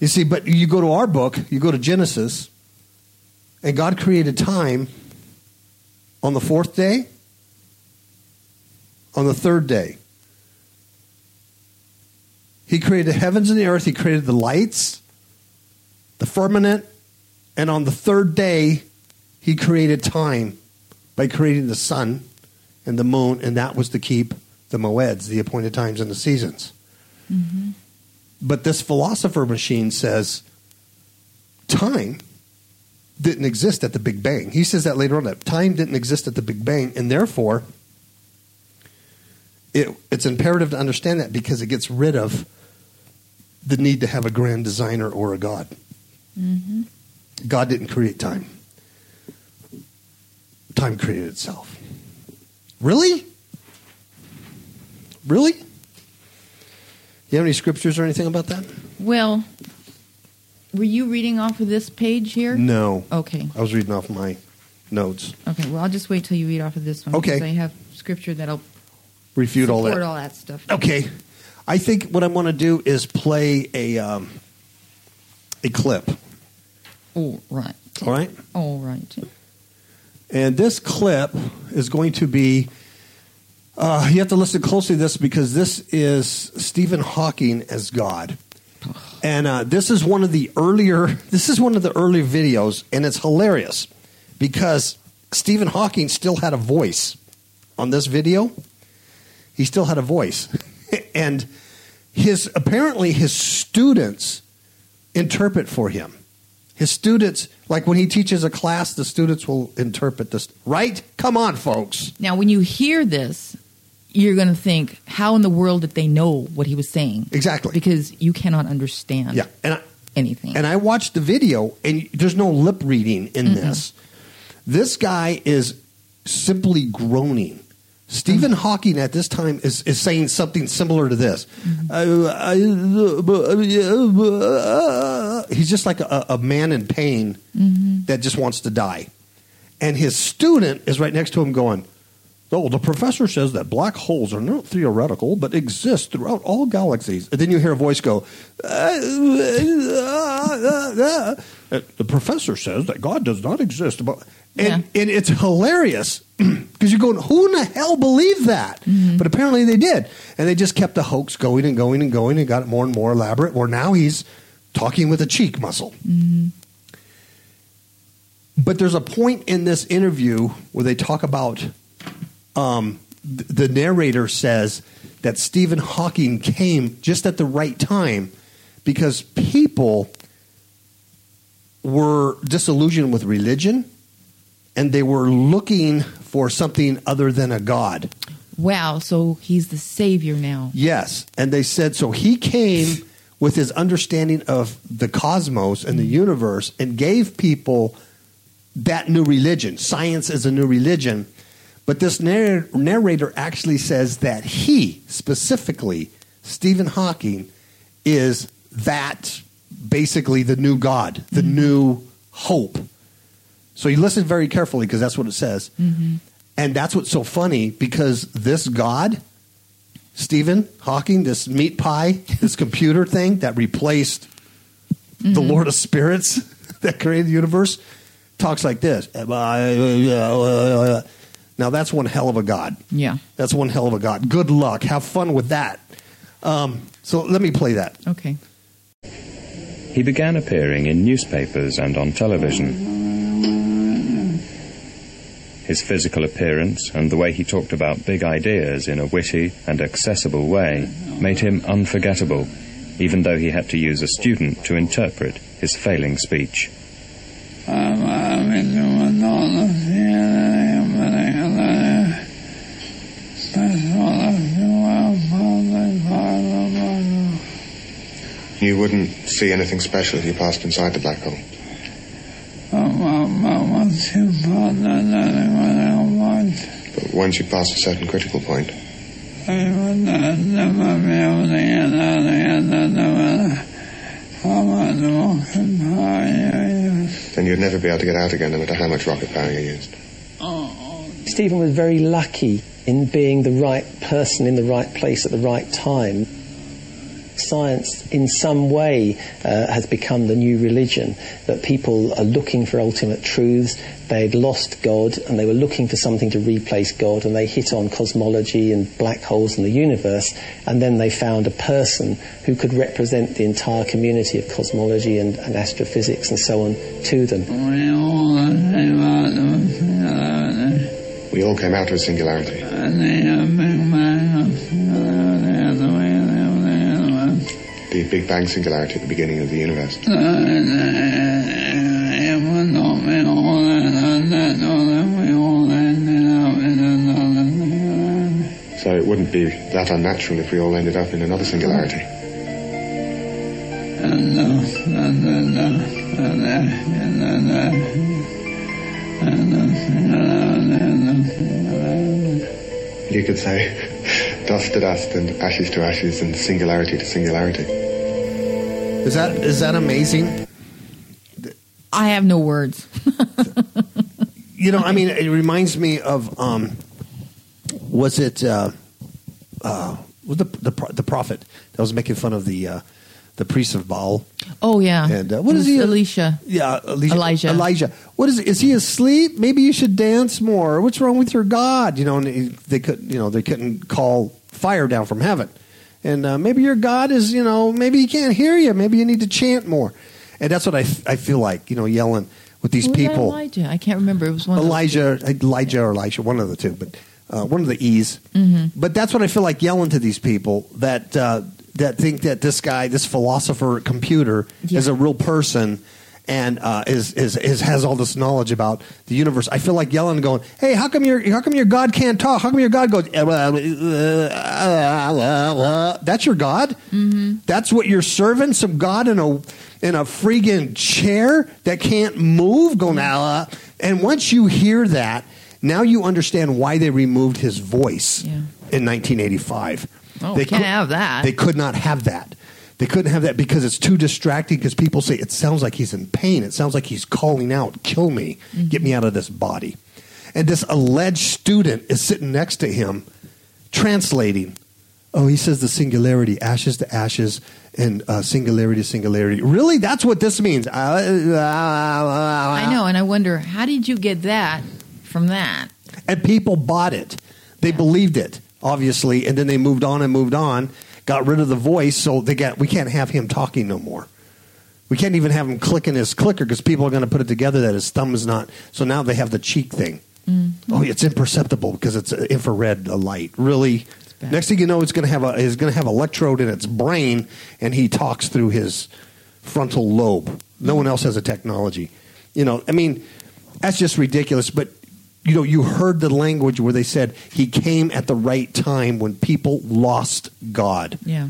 You see, but you go to our book, you go to Genesis, and God created time on the fourth day, on the third day. He created the heavens and the earth, He created the lights, the firmament, and on the third day, He created time by creating the sun and the moon, and that was to keep the moeds, the appointed times and the seasons. Mm-hmm. But this philosopher machine says time didn't exist at the Big Bang. He says that later on that time didn't exist at the Big Bang, and therefore it, it's imperative to understand that because it gets rid of the need to have a grand designer or a God. Mm-hmm. God didn't create time. Time created itself. Really? Really? You have any scriptures or anything about that? Well, were you reading off of this page here? No. Okay. I was reading off my notes. Okay. Well, I'll just wait till you read off of this one. Okay. Because I have scripture that'll Refute all that. all that stuff. Okay. I think what I want to do is play a um, a clip. All right. All right. All right. And this clip is going to be. Uh, you have to listen closely to this because this is Stephen Hawking as God, and uh, this is one of the earlier. This is one of the earlier videos, and it's hilarious because Stephen Hawking still had a voice on this video. He still had a voice, [LAUGHS] and his apparently his students interpret for him. His students, like when he teaches a class, the students will interpret this. Right? Come on, folks. Now, when you hear this, you're going to think, how in the world did they know what he was saying? Exactly. Because you cannot understand Yeah, and I, anything. and I watched the video, and there's no lip reading in this. This guy is simply groaning. Stephen Hawking at this time is, is saying something similar to this. Mm-hmm. he's just like a, a man in pain mm-hmm. that just wants to die. And his student is right next to him going, Oh, the professor says that black holes are not theoretical, but exist throughout all galaxies. And then you hear a voice go, "Uh, uh, uh, uh. The professor says that God does not exist. But- And, and it's hilarious [CLEARS THROAT] because you're going, Who in the hell believed that? Mm-hmm. But apparently they did. And they just kept the hoax going and going and going and got it more and more elaborate, where now he's talking with a cheek muscle. Mm-hmm. But there's a point in this interview where they talk about um, th- the narrator says that Stephen Hawking came just at the right time because people were disillusioned with religion and they were looking for something other than a God. wow. So he's the savior now. Yes. And they said so he came with his understanding of the cosmos and the universe and gave people that new religion. Science is a new religion. But this narr- narrator actually says that he, specifically, Stephen Hawking, is that basically the new God, the mm-hmm. new hope. So you listen very carefully because that's what it says. Mm-hmm. And that's what's so funny because this God, Stephen Hawking, this meat pie, this computer thing that replaced the mm-hmm. Lord of Spirits [LAUGHS] that created the universe, talks like this. Now that's one hell of a God. Yeah. That's one hell of a God. Good luck. Have fun with that. Um, so let me play that. Okay. He began appearing in newspapers and on television. His physical appearance and the way he talked about big ideas in a witty and accessible way made him unforgettable, even though he had to use a student to interpret his failing speech. You wouldn't see anything special if you passed inside the black hole. But once you pass a certain critical point, Then you'd never be able to get out again no matter how much rocket power you used. Stephen was very lucky in being the right person in the right place at the right time. Science, in some way, uh, has become the new religion, that people are looking for ultimate truths. They'd lost God and they were looking for something to replace God, and they hit on cosmology and black holes in the universe, and then they found a person who could represent the entire community of cosmology and, and astrophysics and so on to them. We all came out of a singularity. The Big Bang singularity at the beginning of the universe. So it wouldn't be that unnatural if we all ended up in another singularity. You could say [LAUGHS] dust to dust and ashes to ashes and singularity to singularity. Is that is that amazing? I have no words. [LAUGHS] You know, I mean, it reminds me of um, was it uh, uh, was the the the prophet that was making fun of the uh, the priest of Baal? Oh yeah. And uh, what is he? Elisha. Yeah, Elijah. Elijah. Elijah. What is? Is he asleep? Maybe you should dance more. What's wrong with your God? You know, and he- they could. You know, they couldn't call fire down from heaven, and uh, maybe your God is. You know, maybe he can't hear you. Maybe you need to chant more. And that's what I, I feel like. You know, yelling with these Who was that, people. Elijah. I can't remember. It was one. of those- Elijah, Elijah or Elisha, one of the two, but uh, one of the E's. Mm-hmm. But that's what I feel like yelling to these people that uh, that think that this guy, this philosopher computer, Yeah. is a real person and uh, is, is is has all this knowledge about the universe. I feel like yelling, and going, "Hey, how come your how come your God can't talk? How come your God goes? That's your God. Mm-hmm. That's what you're serving. Some God in a in a freaking chair that can't move. Going "Ah, ah." and once you hear that, now you understand why they removed his voice Yeah. in 1985. Oh, they can't have that. They could not have that. They couldn't have that because it's too distracting. Because people say it sounds like he's in pain. It sounds like he's calling out, "Kill me, get me out of this body." And this alleged student is sitting next to him, translating. Oh, he says the singularity, ashes to ashes, and uh, singularity to singularity. Really, that's what this means. Uh, I know, and I wonder how did you get that from that? and people bought it. They believed it, obviously, and then they moved on and moved on. Got rid of the voice, so they got. We can't have him talking no more. We can't even have him clicking his clicker because people are going to put it together that his thumb is not. So now they have the cheek thing. Mm. Oh, it's imperceptible because it's infrared light. Really, next thing you know, it's going to have a. He's going to have electrode in its brain, and he talks through his frontal lobe. No one else has a technology. You know, I mean, that's just ridiculous. But you know, you heard the language where they said he came at the right time when people lost God Yeah.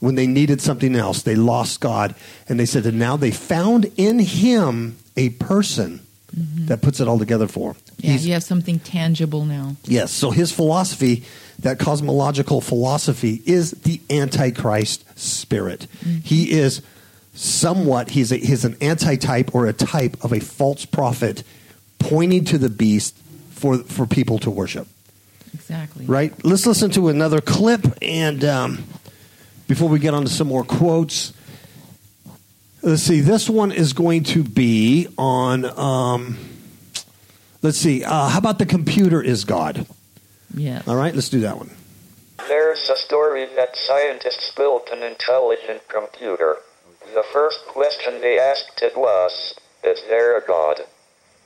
when they needed something else. They lost God. And they said that now they found in him a person mm-hmm. that puts it all together for them. Yeah, He's- you have something tangible now. Yes. So his philosophy, that cosmological philosophy, is the Antichrist spirit. Mm-hmm. He is somewhat, he's, a, he's an antitype or a type of a false prophet pointing to the beast for, for people to worship Exactly. right? Let's listen to another clip, and um, before we get on to some more quotes, let's see. This one is going to be on. Um, let's see. Uh, how about the computer is God? Yeah. All right, let's do that one. There's a story that scientists built an intelligent computer. The first question they asked it was, Is there a God?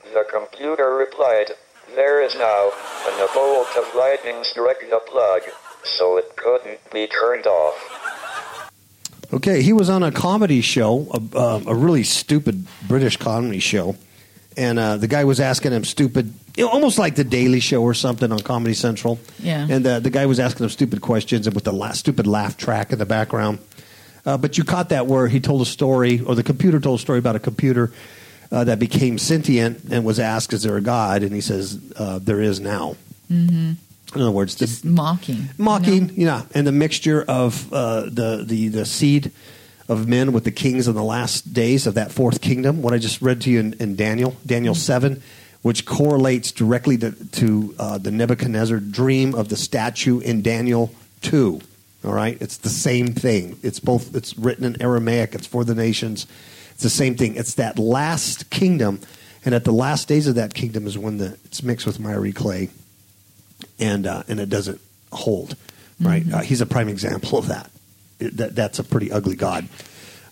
The computer replied, There is now, and a bolt of lightning struck the plug, so it couldn't be turned off. Okay, he was on a comedy show, a, uh, a really stupid British comedy show, and uh, the guy was asking him stupid, you know, almost like the Daily Show or something on Comedy Central. Yeah. And uh, the guy was asking him stupid questions, and with the la- stupid laugh track in the background. Uh, but you caught that where he told a story, or the computer told a story about a computer uh, that became sentient and was asked, "Is there a God?" And he says, uh, "There is now." Mm-hmm. In other words, the- Just mocking. you mocking, know? yeah, and the mixture of uh, the the the seed of men with the kings in the last days of that fourth kingdom. What I just read to you in, in Daniel, Daniel Mm-hmm. seven, which correlates directly to, to uh, the Nebuchadnezzar dream of the statue in Daniel two. All right, it's the same thing. It's both. It's written in Aramaic. It's for the nations. It's the same thing. It's that last kingdom, and at the last days of that kingdom is when the it's mixed with miry clay and uh, and it doesn't hold. Right? Uh, he's a prime example of that. It- that. That's a pretty ugly God.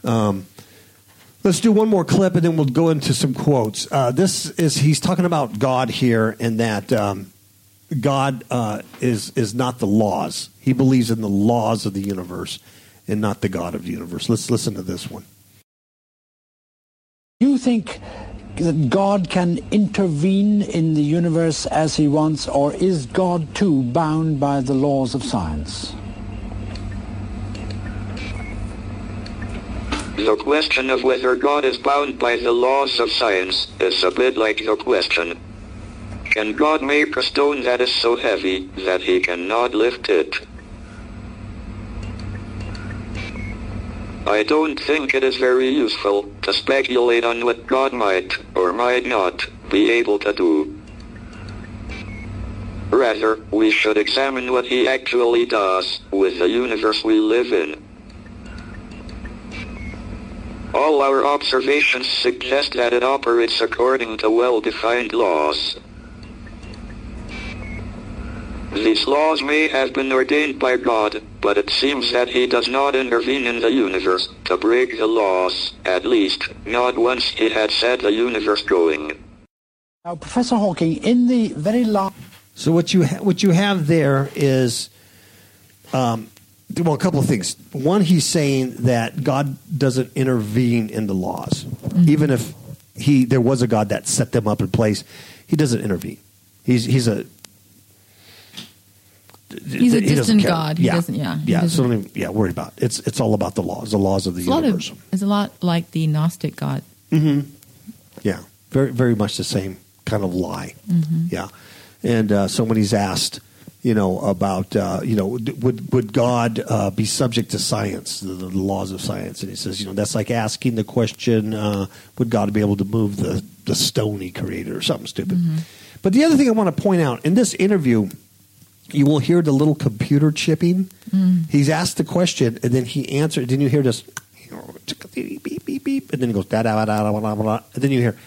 Um, let's do one more clip, and then we'll go into some quotes. Uh, this is he's talking about God here, and that um, God uh, is is not the laws. He believes in the laws of the universe, and not the God of the universe. Let's listen to this one. Do you think that God can intervene in the universe as he wants, or is God too bound by the laws of science? The question of whether God is bound by the laws of science is a bit like the question, can God make a stone that is so heavy that he cannot lift it? I don't think it is very useful to speculate on what God might or might not be able to do. Rather, we should examine what he actually does with the universe we live in. All our observations suggest that it operates according to well-defined laws. These laws may have been ordained by God, but it seems that he does not intervene in the universe to break the laws, at least, not once he had set the universe going. Now, Professor Hawking, in the very last So what you ha- what you have there is, um, well, a couple of things. One, he's saying that God doesn't intervene in the laws, even if he there was a God that set them up in place. He doesn't intervene. He's he's a He's a he distant. God. He doesn't- yeah, he yeah. doesn't- So don't even, yeah, worried about it. it's it's all about the laws, the laws of the It's a lot universe. of. It's a lot like the Gnostic God. Yeah, very very much the same kind of lie. Yeah, and uh, so when he's asked, you know, about uh, you know, would would God uh, be subject to science, the, the laws of science, and he says, you know, that's like asking the question, uh, would God be able to move the the stone he created or something stupid? But the other thing I want to point out in this interview. You will hear the little computer chipping. Mm. He's asked the question, and then he answered. Then you hear this beep beep beep and then he goes da da da da da da da, and then you hear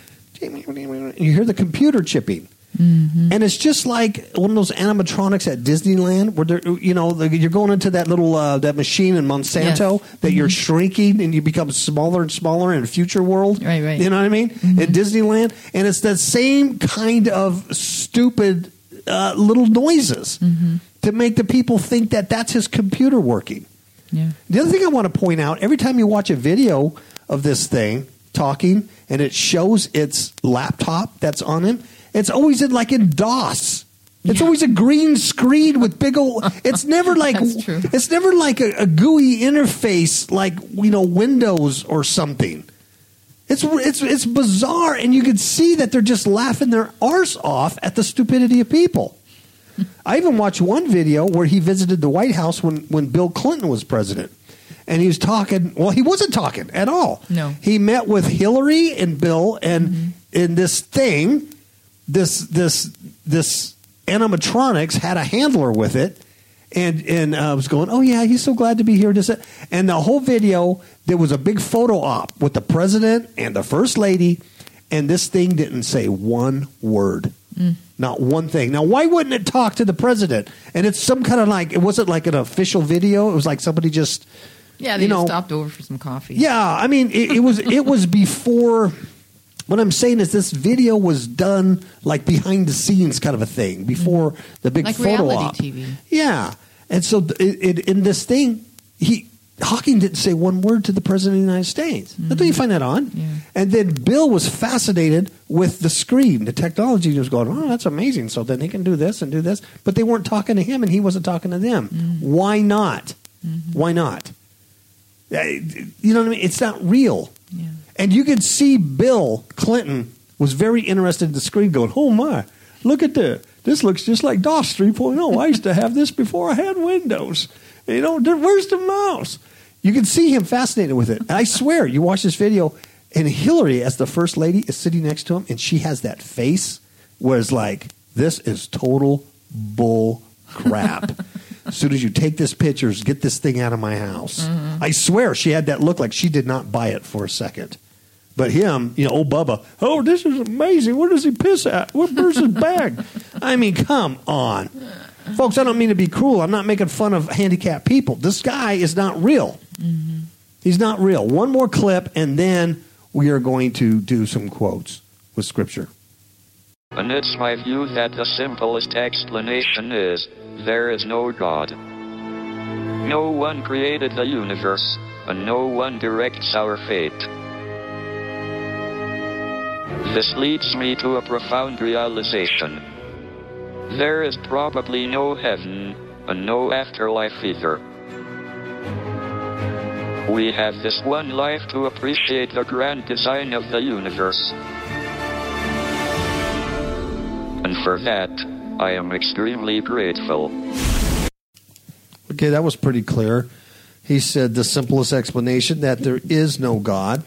and you hear the computer chipping. Mm-hmm. And it's just like one of those animatronics at Disneyland, where they're, you know the, you're going into that little uh, that machine in Monsanto Yes. that you're mm-hmm. shrinking and you become smaller and smaller in a future world. Right, right. You know what I mean? Mm-hmm. At Disneyland, and it's that same kind of stupid uh, little noises to make the people think that that's his computer working. Yeah. The other thing I want to point out every time you watch a video of this thing talking and it shows its laptop that's on him, it's always in like in DOS. It's Yeah. always a green screen with big old. It's never [LAUGHS] like it's never like a, a GUI interface like you know Windows or something. It's it's it's bizarre, and you can see that they're just laughing their arse off at the stupidity of people. I even watched one video where he visited the White House when, when Bill Clinton was president. And he was talking, well, he wasn't talking at all. No. He met with Hillary and Bill and mm-hmm. in this thing, this this this animatronics had a handler with it and and uh, was going, "Oh yeah, he's so glad to be here." Just and the whole video, there was a big photo op with the president and the first lady, and this thing didn't say one word, not one thing. Now, why wouldn't it talk to the president? And it's some kind of like it wasn't like an official video. It was like somebody just, Yeah, they you just know, stopped over for some coffee. yeah, I mean, it, it was it was before. What I'm saying is, this video was done like behind the scenes kind of a thing mm-hmm. before the big Like photo reality op. TV. Yeah, and so it, it, in this thing, he Hawking didn't say one word to the president of the United States. Don't you mm-hmm. find that odd? Yeah. And then Bill was fascinated with the screen, the technology. He was going, "Oh, that's amazing!" So then they can do this and do this, but they weren't talking to him, and he wasn't talking to them. Mm-hmm. Why not? Why not? You know what I mean? It's not real. Yeah. And you could see Bill Clinton was very interested in the screen, going, "Oh my, look at the this looks just like DOS 3.0. I used to have this before I had Windows. You know, where's the mouse? You can see him fascinated with it. And I swear, you watch this video, and Hillary, as the first lady, is sitting next to him, and she has that face where it's like, this is total bull crap. as soon as you take this pictures, get this thing out of my house. Mm-hmm. I swear, she had that look like she did not buy it for a second. But him, you know, old Bubba, oh, this is amazing. Where does he piss at? Where, where's his bag? [LAUGHS] I mean, come on. Folks, I don't mean to be cruel. I'm not making fun of handicapped people. This guy is not real. Mm-hmm. He's not real. One more clip, and then we are going to do some quotes with Scripture. And it's my view that the simplest explanation is there is no God. No one created the universe, and no one directs our fate. This leads me to a profound realization. There is probably no heaven, and no afterlife either. We have this one life to appreciate the grand design of the universe. And for that, I am extremely grateful. Okay, that was pretty clear. He said the simplest explanation that there is no God,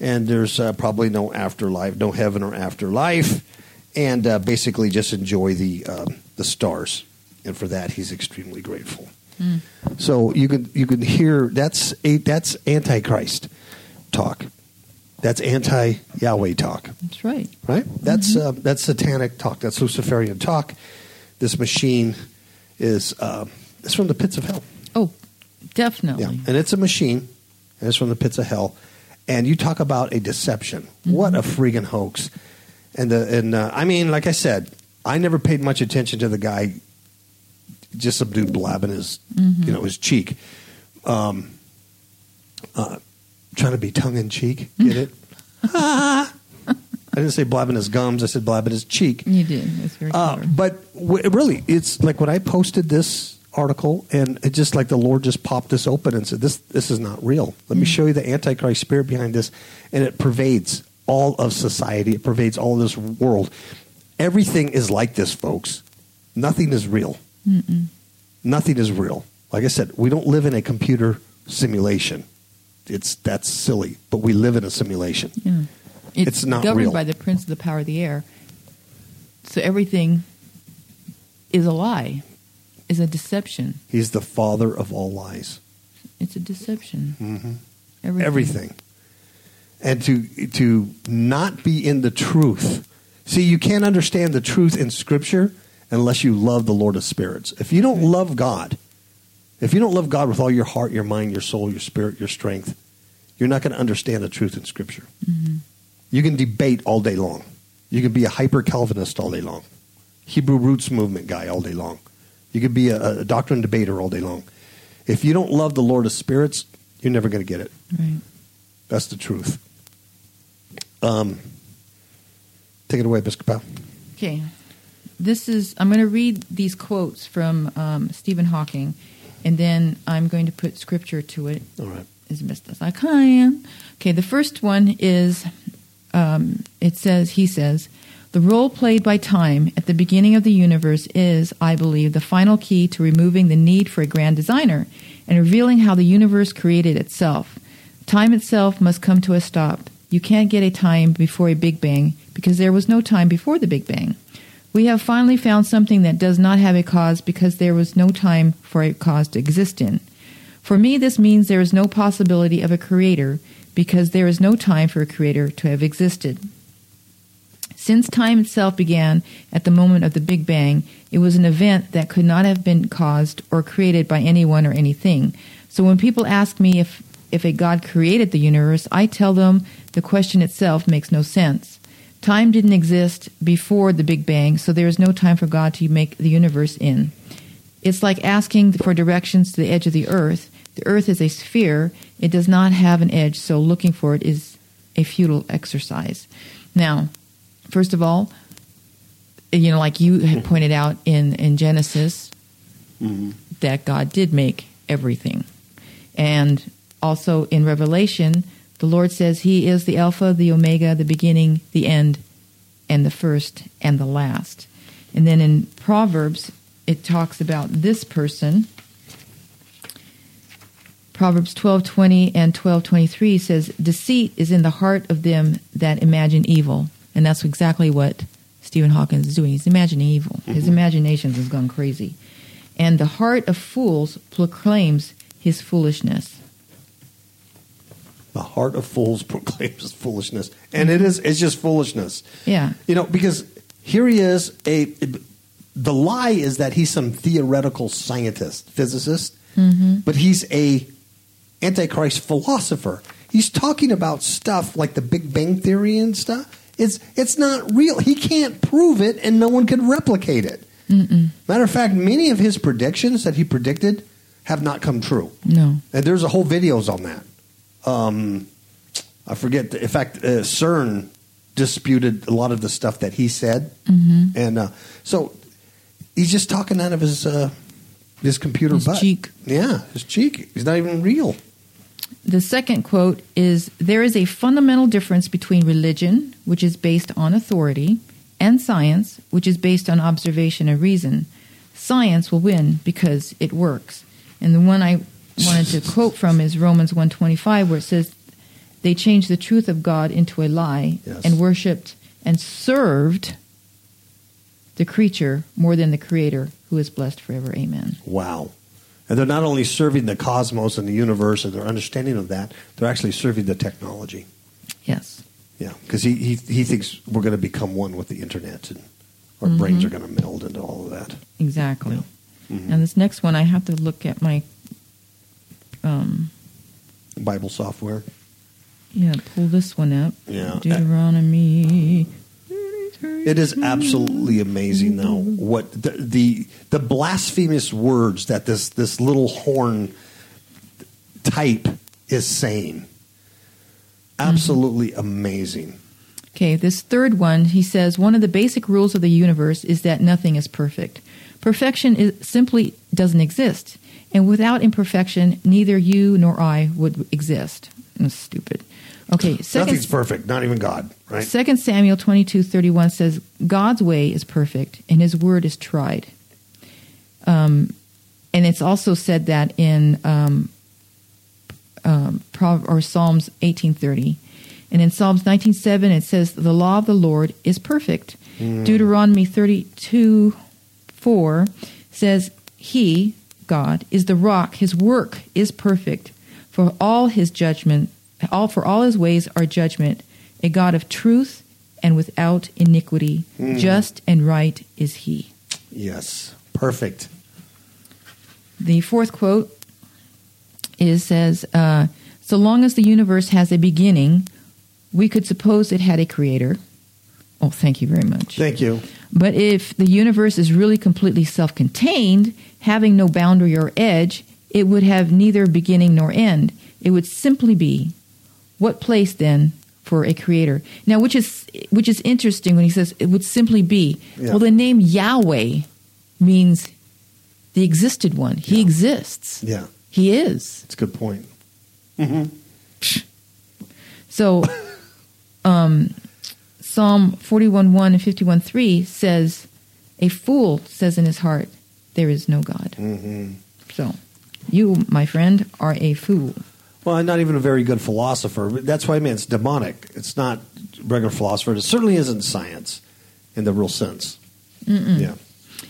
and there's uh, probably no afterlife, no heaven or afterlife, and uh, basically just enjoy the uh, the stars. And for that, he's extremely grateful. So you can you can hear that's a, that's antichrist talk. That's anti Yahweh talk That's right. right? That's uh, that's satanic talk. That's Luciferian talk. This machine is uh, it's from the pits of hell. Oh, definitely. Yeah, and it's a machine, and it's from the pits of hell. And you talk about a deception. What a freaking hoax! And the and uh, I mean, like I said, I never paid much attention to the guy. Just some dude blabbing his, you know, his cheek. Um, uh, trying to be tongue in cheek. Get it? I didn't say blabbing his gums. I said blabbing his cheek. You did. Uh, but w- really, it's like when I posted this article, and it just like the Lord just popped this open and said, "This this is not real. Let me hmm. show you the Antichrist spirit behind this," and it pervades all of society. It pervades all of this world. Everything is like this, folks. Nothing is real. Nothing is real. Like I said, we don't live in a computer simulation. It's that's silly, but we live in a simulation. Yeah. It's, It's not governed real. by the prince of the power of the air. So everything is a lie, is a deception. He's the father of all lies. It's a deception. Mm-hmm. Everything. everything and to to not be in the truth see you can't understand the truth in scripture unless you love the lord of spirits if you don't love god if you don't love god with all your heart your mind your soul your spirit your strength you're not going to understand the truth in scripture you can debate all day long you can be a hyper calvinist all day long hebrew roots movement guy all day long you could be a, a doctrine debater all day long if you don't love the lord of spirits you're never going to get it Right. that's the truth. Um, take it away, Episcopal. Okay. This is, I'm going to read these quotes from um, Stephen Hawking, and then I'm going to put scripture to it All right. as best as I can. Okay, the first one is um, it says, he says, the role played by time at the beginning of the universe is, I believe, the final key to removing the need for a grand designer and revealing how the universe created itself. Time itself must come to a stop. You can't get a time before a Big Bang because there was no time before the Big Bang. We have finally found something that does not have a cause because there was no time for a cause to exist in. For me, this means there is no possibility of a creator because there is no time for a creator to have existed. Since time itself began at the moment of the Big Bang, it was an event that could not have been caused or created by anyone or anything. So when people ask me if, if a God created the universe, I tell them the question itself makes no sense. Time didn't exist before the Big Bang, so there is no time for God to make the universe in. It's like asking for directions to the edge of the earth. The earth is a sphere, it does not have an edge, so looking for it is a futile exercise. Now, first of all, you know, like you had mm-hmm. pointed out in, in Genesis, mm-hmm. that God did make everything. And also in Revelation, the Lord says He is the Alpha, the Omega, the beginning, the end, and the first and the last. And then in Proverbs, it talks about this person. Proverbs 12:20 and 12:23 says deceit is in the heart of them that imagine evil. And that's exactly what Stephen Hawkins is doing. He's imagining evil. His mm-hmm. imagination has gone crazy. And the heart of fools proclaims his foolishness. The heart of fools [LAUGHS] proclaims foolishness, and it is it's just foolishness. Yeah. You know, because here he is a the lie is that he's some theoretical scientist, physicist, mm-hmm. but he's a antichrist philosopher. He's talking about stuff like the Big Bang theory and stuff. It's it's not real. He can't prove it, and no one can replicate it. Matter of fact, many of his predictions that he predicted have not come true. No. And there's a whole videos on that. Um, I forget. In fact, uh, CERN disputed a lot of the stuff that he said, Mm-hmm. and uh, so he's just talking out of his uh, his computer His butt. cheek. Yeah, his cheek. He's not even real. The second quote is There is a fundamental difference between religion, which is based on authority, and science, which is based on observation and reason. Science will win because it works. And the one I wanted to quote from is Romans 125 where it says they changed the truth of God into a lie Yes. and worshiped and served the creature more than the creator who is blessed forever. Amen. Wow. And they're not only serving the cosmos and the universe and their understanding of that, they're actually serving the technology. Yes. Yeah, because he, he he thinks we're going to become one with the internet and our Mm-hmm. brains are going to meld into all of that. Exactly. Mm-hmm. And this next one, I have to look at my, um, Bible software. yeah, pull this one up. Yeah. Deuteronomy. It is absolutely amazing, though, what the, the the blasphemous words that this this little horn type is saying. Absolutely amazing. Okay, this third one, he says one of the basic rules of the universe is that nothing is perfect. Perfection is, simply doesn't exist, and without imperfection, neither you nor I would exist. That's stupid. Okay, second, Nothing's perfect, not even God, right? Second Samuel twenty two thirty one says God's way is perfect and His word is tried. Um, and it's also said that in um, um, or Psalms eighteen thirty, and in Psalms nineteen seven it says the law of the Lord is perfect. Deuteronomy thirty two four says He God is the rock; His work is perfect. For all His judgment, all for all His ways are judgment. A God of truth and without iniquity, just and right is He. Yes, perfect. The fourth quote is says, uh, "So long as the universe has a beginning, we could suppose it had a creator." Oh, thank you very much. Thank you. But if the universe is really completely self-contained, having no boundary or edge, it would have neither beginning nor end. It would simply be. What place then for a creator? Now, which is which is interesting when he says it would simply be. Yeah. Well, the name Yahweh means the existed one. He Yeah. exists. Yeah, He is. it's a good point. So, [LAUGHS] um, Psalm 41 1 and 51 3 says, A fool says in his heart, There is no God. Mm-hmm. So, you, my friend, are a fool. Well, I'm not even a very good philosopher. But that's why I mean it's demonic. It's not regular philosopher. It certainly isn't science in the real sense. Yeah.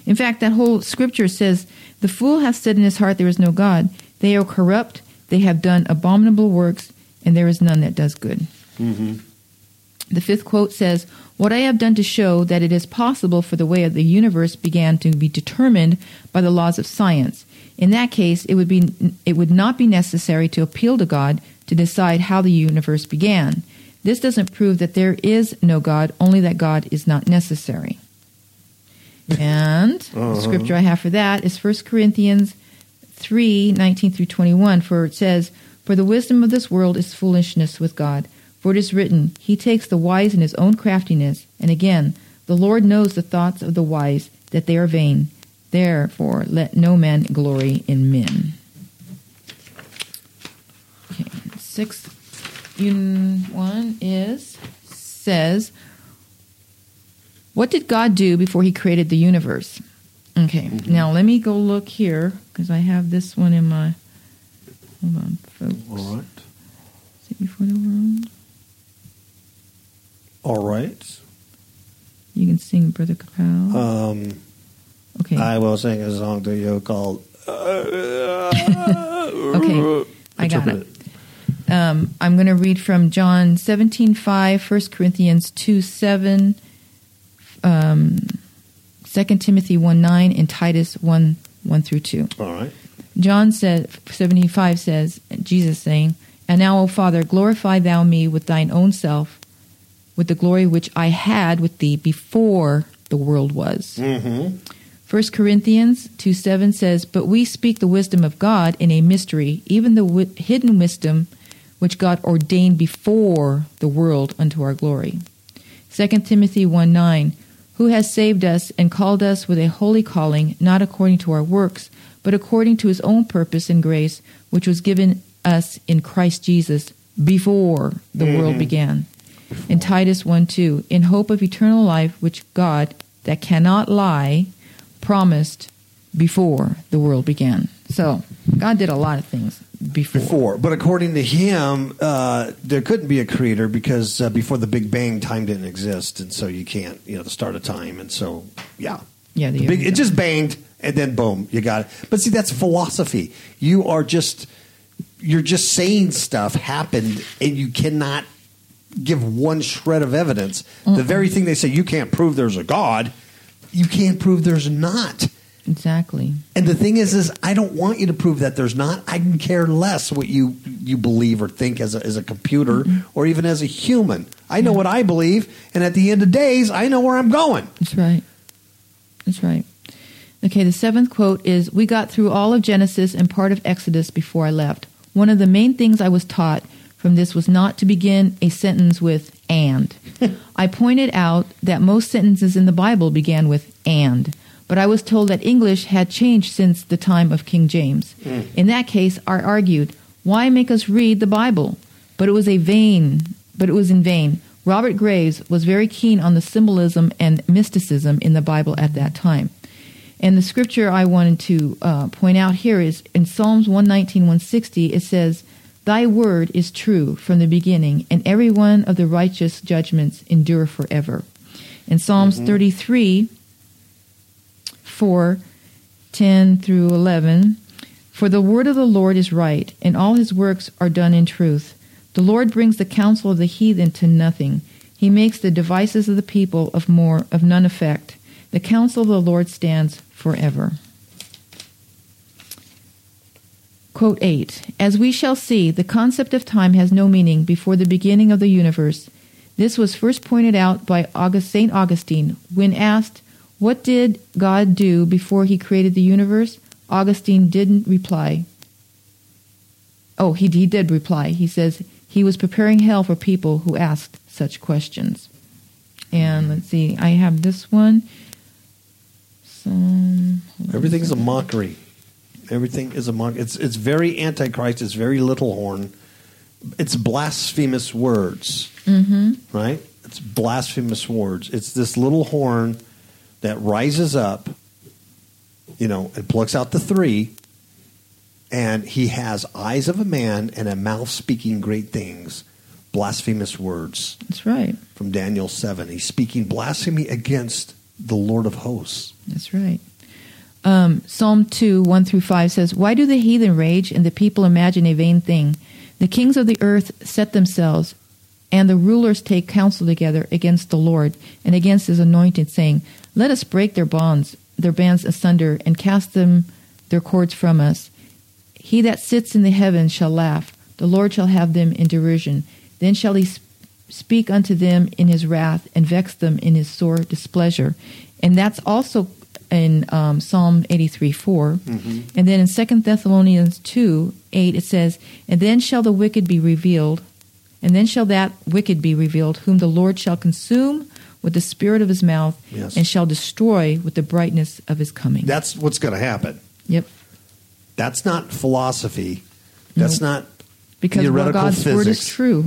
In fact, that whole scripture says, The fool hath said in his heart, There is no God. They are corrupt, they have done abominable works, and there is none that does good. Mm-hmm. The fifth quote says, What I have done to show that it is possible for the way of the universe began to be determined by the laws of science. In that case, it would, be, it would not be necessary to appeal to God to decide how the universe began. This doesn't prove that there is no God, only that God is not necessary. And the uh-huh. scripture I have for that is 1 Corinthians 3 19 through 21, for it says, For the wisdom of this world is foolishness with God. For it is written, He takes the wise in his own craftiness. And again, the Lord knows the thoughts of the wise, that they are vain. Therefore, let no man glory in men. Okay, sixth one is says, What did God do before he created the universe? Okay, Mm-hmm. now let me go look here because I have this one in my. Hold on, folks. All right. Is it before the world? All right. You can sing, Brother Kapow. Um, okay. I will sing a song to you called. Okay, I got it. Um, I'm going to read from John 17, 5, 1 Corinthians 2, 7, um, 2 Timothy 1, 9, and Titus 1, 1 through 2. All right. John said, 75 says, Jesus saying, And now, O Father, glorify thou me with thine own self, with the glory which I had with thee before the world was. Mm-hmm. 1 Corinthians 2 7 says, But we speak the wisdom of God in a mystery, even the wi- hidden wisdom which God ordained before the world unto our glory. 2 Timothy 1 9, Who has saved us and called us with a holy calling, not according to our works, but according to his own purpose and grace, which was given us in Christ Jesus before the mm-hmm. world began. In Titus 1 2, in hope of eternal life, which God, that cannot lie, promised before the world began. So, God did a lot of things before. Before, but according to him, uh, there couldn't be a creator because uh, before the Big Bang, time didn't exist, and so you can't, you know, the start of time, and so yeah, Yeah, the The big, it just banged, and then boom, you got it. But see, that's philosophy. You are just you're just saying stuff happened, and you cannot give one shred of evidence. The very thing they say you can't prove there's a God, you can't prove there's not. Exactly. And the thing is, is I don't want you to prove that there's not. I can care less what you you believe or think as a, as a computer mm-hmm. or even as a human. I know what I believe, and at the end of days, I know where I'm going. That's right. That's right. Okay, the seventh quote is We got through all of Genesis and part of Exodus before I left. One of the main things I was taught from this was not to begin a sentence with and. [LAUGHS] I pointed out that most sentences in the Bible began with and, but I was told that English had changed since the time of King James. In that case, I argued, why make us read the Bible? But it was a vain, but it was in vain. Robert Graves was very keen on the symbolism and mysticism in the Bible at that time. And the scripture I wanted to uh, point out here is in Psalms 119, 160, it says, Thy word is true from the beginning, and every one of the righteous judgments endure forever. In Psalms mm-hmm. 33, 4, 10 through 11, For the word of the Lord is right, and all his works are done in truth. The Lord brings the counsel of the heathen to nothing. He makes the devices of the people of more of none effect. The counsel of the Lord stands forever. Quote 8 As we shall see, the concept of time has no meaning before the beginning of the universe. This was first pointed out by August, St. Augustine when asked, What did God do before he created the universe? Augustine didn't reply. Oh, he, he did reply. He says he was preparing hell for people who asked such questions. And let's see, I have this one. Some, hold Everything's a mockery. Everything is a mock. It's it's very antichrist. It's very little horn. It's blasphemous words, mm-hmm. right? It's blasphemous words. It's this little horn that rises up, you know, and plucks out the three, and he has eyes of a man and a mouth speaking great things. Blasphemous words That's right. from Daniel seven. He's speaking blasphemy against the Lord of hosts. That's right. Um, Psalm 2, 1 through 5 says, Why do the heathen rage and the people imagine a vain thing? The kings of the earth set themselves, and the rulers take counsel together against the Lord and against his anointed, saying, Let us break their bonds, their bands asunder, and cast them their cords from us. He that sits in the heavens shall laugh, the Lord shall have them in derision. Then shall he sp- speak unto them in his wrath, and vex them in his sore displeasure. And that's also in um, Psalm 83 4. And then in 2 Thessalonians 2 8, it says, And then shall the wicked be revealed, and then shall that wicked be revealed, whom the Lord shall consume with the spirit of his mouth, Yes. and shall destroy with the brightness of his coming. That's what's going to happen. yep. That's not philosophy. That's not Because well, theoretical God's word is true.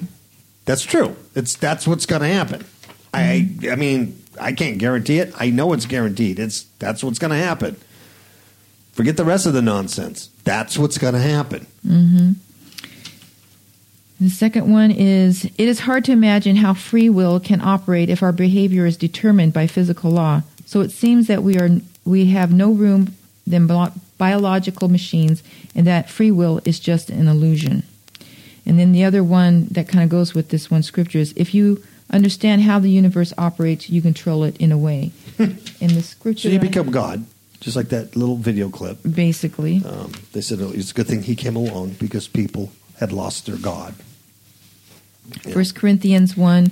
That's true. It's that's what's going to happen. I I mean I can't guarantee it. I know it's guaranteed. It's that's what's going to happen. Forget the rest of the nonsense. That's what's going to happen. Mm-hmm. The second one is it is hard to imagine how free will can operate if our behavior is determined by physical law. So it seems that we are we have no room than biological machines and that free will is just an illusion. And then the other one that kind of goes with this one scripture is if you understand how the universe operates, you control it in a way. [LAUGHS] in the scripture So you become God, just like that little video clip. basically. Um, they said oh, it's a good thing he came along because people had lost their God. First Corinthians 1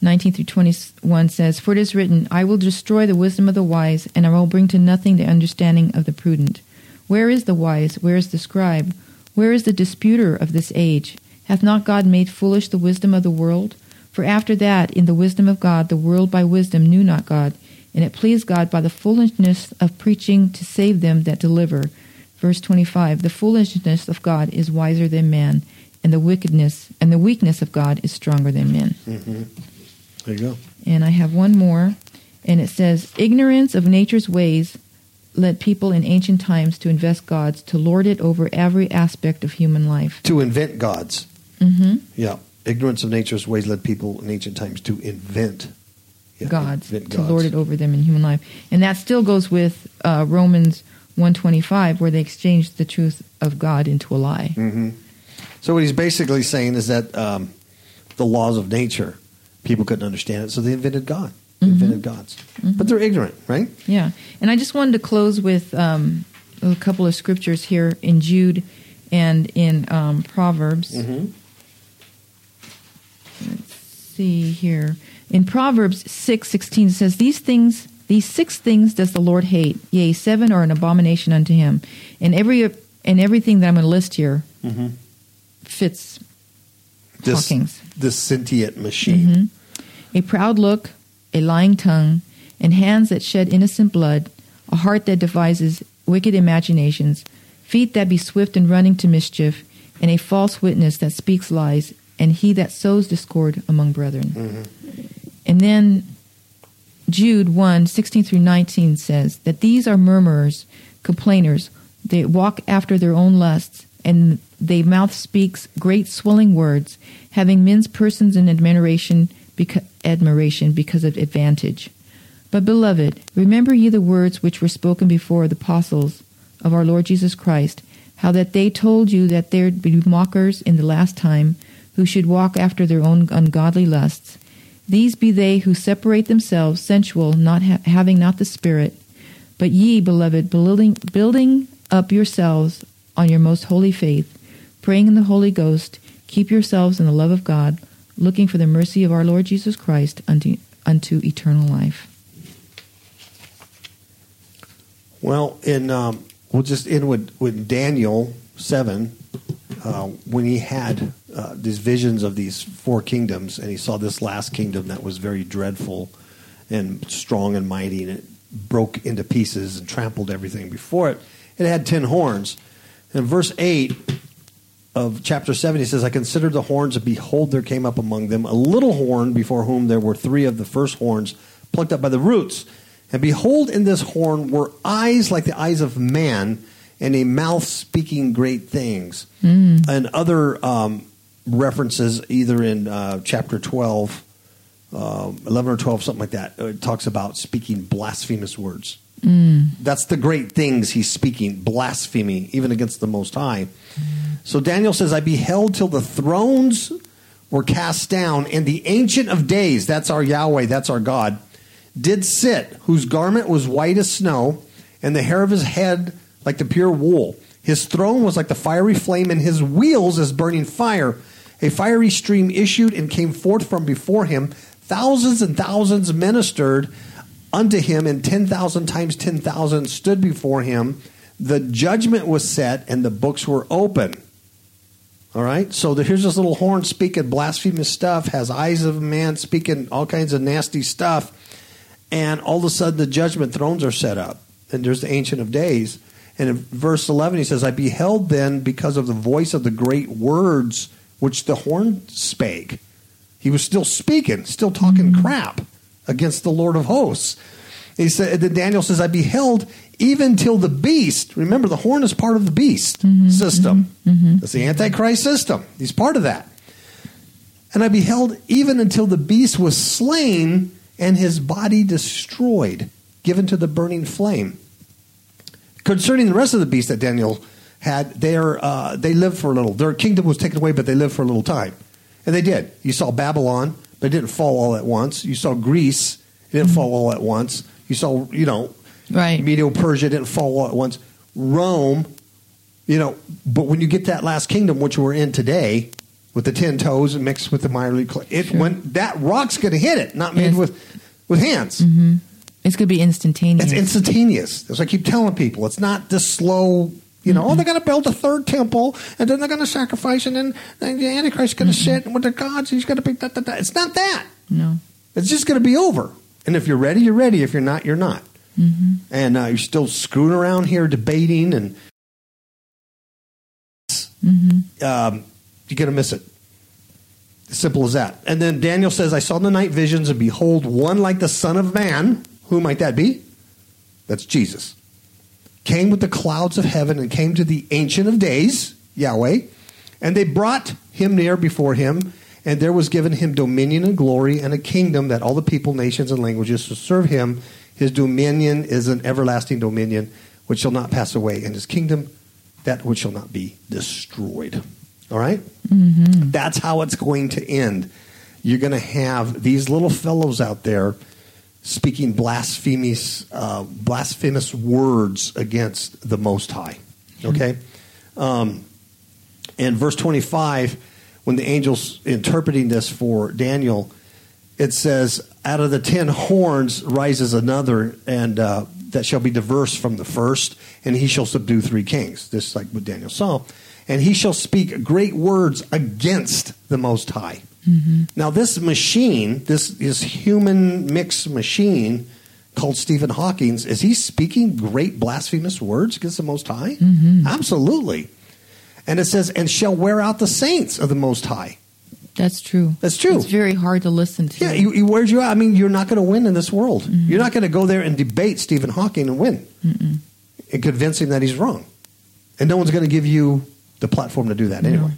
19 through 21 says, For it is written, I will destroy the wisdom of the wise, and I will bring to nothing the understanding of the prudent. Where is the wise? Where is the scribe? Where is the disputer of this age? Hath not God made foolish the wisdom of the world? For after that, in the wisdom of God, the world by wisdom knew not God, and it pleased God by the foolishness of preaching to save them that deliver. Verse 25 The foolishness of God is wiser than man, and the wickedness and the weakness of God is stronger than men. There you go. And I have one more, and it says, Ignorance of nature's ways led people in ancient times to invest gods, to lord it over every aspect of human life. To invent gods. hmm Yeah. Ignorance of nature's ways led people in ancient times to invent yeah, Gods, invent to lord it over them in human life. And that still goes with uh, Romans 125, where they exchanged the truth of God into a lie. hmm So what he's basically saying is that um, the laws of nature, people couldn't understand it, so they invented God. They Mm-hmm. invented gods, but they're ignorant, right? Yeah. And I just wanted to close with um, a couple of scriptures here in Jude and in um, Proverbs. Mm-hmm. Let's see here. In Proverbs six sixteen it says, These things these six things does the Lord hate, yea, seven are an abomination unto him. And every and everything that I'm gonna list here fits This Hawking's. this sentient machine. Mm-hmm. a proud look, a lying tongue, and hands that shed innocent blood, a heart that devises wicked imaginations, feet that be swift in running to mischief, and a false witness that speaks lies, and he that sows discord among brethren. Mm-hmm. And then Jude 1 16 through 19 says that these are murmurers, complainers. They walk after their own lusts, and they mouth speaks great swelling words, having men's persons in admiration, beca- admiration because of advantage. But, beloved, remember ye the words which were spoken before the apostles of our Lord Jesus Christ, how that they told you that there'd be mockers in the last time, who should walk after their own ungodly lusts. These be they who separate themselves, sensual, not ha- having not the Spirit. But ye, beloved, building, building up yourselves on your most holy faith, praying in the Holy Ghost, keep yourselves in the love of God, looking for the mercy of our Lord Jesus Christ unto, unto eternal life. Well, in um, we'll just end with, with Daniel seven, uh, when he had uh, these visions of these four kingdoms, and he saw this last kingdom that was very dreadful and strong and mighty, and it broke into pieces and trampled everything before it. It had ten horns. In verse eight of chapter 7, he says, I considered the horns, and behold, there came up among them a little horn, before whom there were three of the first horns plucked up by the roots. And behold, in this horn were eyes like the eyes of man, and a mouth speaking great things. And other um, references, either in uh, chapter 12, um, 11 or 12, something like that, it talks about speaking blasphemous words. That's the great things he's speaking, blasphemy, even against the Most High. So Daniel says, I beheld till the thrones were cast down, and the Ancient of Days, that's our Yahweh, that's our God, did sit, whose garment was white as snow, and the hair of his head like the pure wool. His throne was like the fiery flame, and his wheels as burning fire. A fiery stream issued and came forth from before him. Thousands and thousands ministered unto him, and 10,000 times 10,000 stood before him. The judgment was set, and the books were open. All right, so the, here's this little horn speaking blasphemous stuff, has eyes of a man speaking all kinds of nasty stuff, and all of a sudden the judgment thrones are set up, and there's the Ancient of Days. And in verse 11, he says, I beheld then because of the voice of the great words which the horn spake. He was still speaking, still talking mm-hmm. crap against the Lord of hosts. He said, then Daniel says, I beheld even till the beast. Remember, the horn is part of the beast mm-hmm, system. Mm-hmm, it's the Antichrist system. He's part of that. And I beheld even until the beast was slain and his body destroyed, given to the burning flame. Concerning the rest of the beast that Daniel had, their uh, they lived for a little. Their kingdom was taken away, but they lived for a little time. And they did. You saw Babylon, but it didn't fall all at once. You saw Greece, it didn't fall all at once. You saw, you know, Right. Medo Persia didn't fall all at once. Rome, you know, but when you get that last kingdom, which we're in today, with the ten toes and mixed with the miry clay, it Sure. when that rock's going to hit it, not made Yes. Mm-hmm. with with hands. It's going to be instantaneous. It's instantaneous. That's what I keep telling people. It's not this slow. You know, oh, they're going to build a third temple, and then they're going to sacrifice, and then, then the Antichrist is going to sit with the gods. He's going to be. Da, da, da. It's not that. no. It's just going to be over. And if you're ready, you're ready. If you're not, you're not. And uh, you're still screwing around here debating, and um, you're going to miss it. Simple as that. And then Daniel says, I saw in the night visions, and behold, one like the Son of Man. Who might that be? That's Jesus. Came with the clouds of heaven and came to the Ancient of Days, Yahweh. And they brought him near before him, and there was given him dominion and glory and a kingdom that all the people, nations, and languages should serve him. His dominion is an everlasting dominion which shall not pass away, and his kingdom that which shall not be destroyed. All right? Mm-hmm. That's how it's going to end. You're going to have these little fellows out there speaking blasphemous, uh, blasphemous words against the Most High. Okay? Um, in verse 25, when the angel's interpreting this for Daniel, it says, Out of the ten horns rises another, and uh, that shall be diverse from the first, and he shall subdue three kings. This is like what Daniel saw. And he shall speak great words against the Most High. Mm-hmm. Now, this machine, this, this human mixed machine called Stephen Hawking's, is he speaking great blasphemous words against the Most High? Mm-hmm. Absolutely. And it says, and shall wear out the saints of the Most High. That's true. That's true. It's very hard to listen to. Yeah, he, he wears you out. I mean, you're not going to win in this world. Mm-hmm. You're not going to go there and debate Stephen Hawking and win and convince him that he's wrong. And no one's going to give you the platform to do that anyway.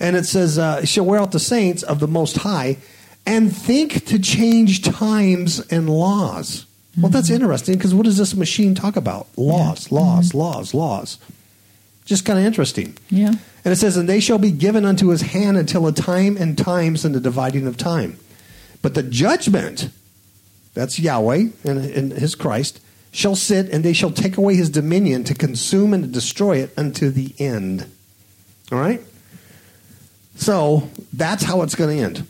And it says, uh, shall wear out the saints of the Most High and think to change times and laws. Well, that's interesting because what does this machine talk about? Laws, laws, laws, laws. Just kind of interesting. Yeah. And it says, And they shall be given unto his hand until a time and times and the dividing of time. But the judgment, that's Yahweh and, and his Christ, shall sit, and they shall take away his dominion to consume and to destroy it unto the end. All right? So that's how it's going to end.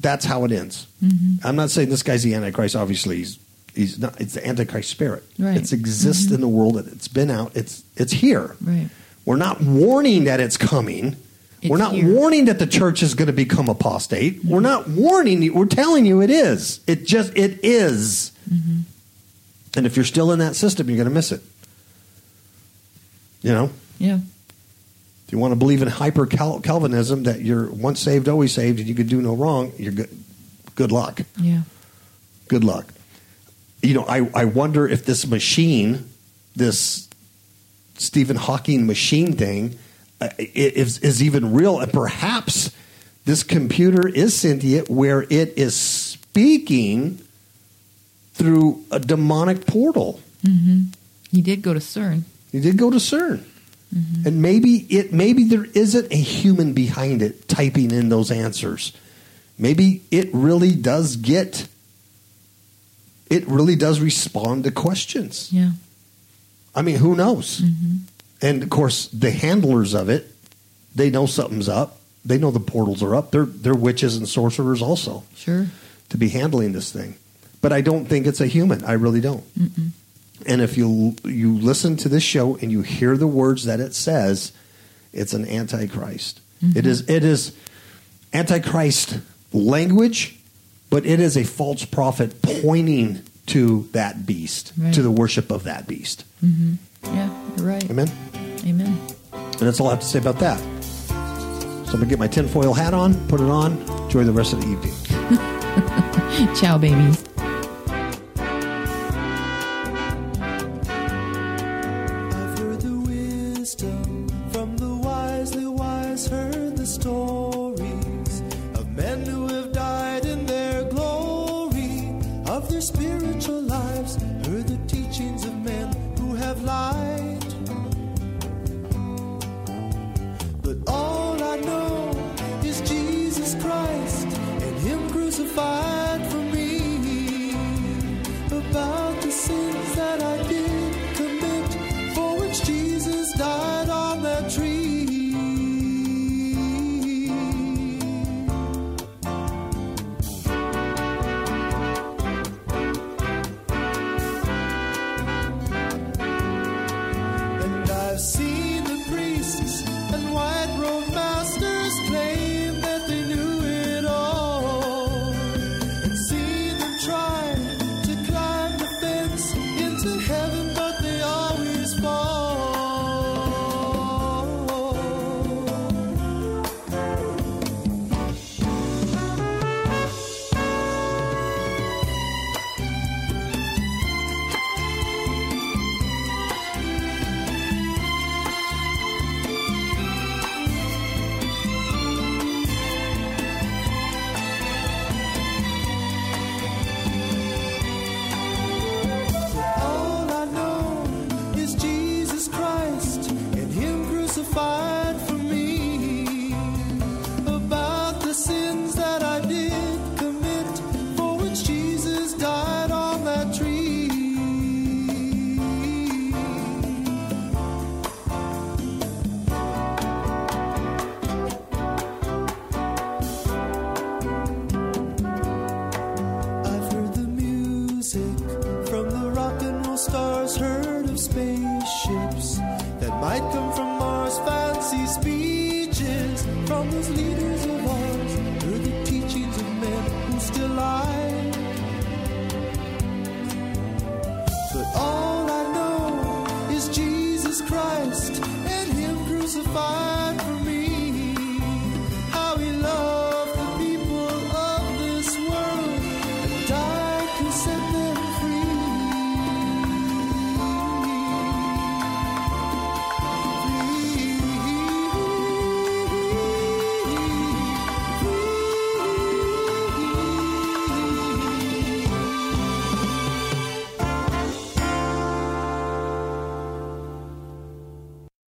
That's how it ends. Mm-hmm. I'm not saying this guy's the Antichrist. Obviously, he's he's not. It's the Antichrist spirit. Right. It exists mm-hmm. in the world. It's been out. It's it's here. Right. We're not warning that it's coming. we're not here. warning that the church is going to become apostate. Mm-hmm. We're not warning you. We're telling you it is. It just it is. And if you're still in that system, you're going to miss it. You know, Yeah. If you want to believe in hyper Calvinism that you're once saved, always saved, and you can do no wrong, you're good. Good luck. Yeah. Good luck. You know, I, I wonder if this machine, this Stephen Hawking machine thing, uh, is, is even real. And perhaps this computer is sentient where it is speaking through a demonic portal. Mm-hmm. He did go to CERN. He did go to CERN. Mm-hmm. And maybe it maybe there isn't a human behind it typing in those answers. Maybe it really does get it really does respond to questions. Yeah. I mean, who knows? Mm-hmm. And of course, the handlers of it, they know something's up. They know the portals are up. They're they're witches and sorcerers also Sure. to be handling this thing. But I don't think it's a human. I really don't. And if you you listen to this show and you hear the words that it says, it's an antichrist. Mm-hmm. It is it is antichrist language, but it is a false prophet pointing to that beast, Right. to the worship of that beast. Mm-hmm. Yeah. You're right. Amen. Amen. And that's all I have to say about that. So I'm gonna get my tinfoil hat on, put it on, enjoy the rest of the evening. [LAUGHS] Ciao, babies.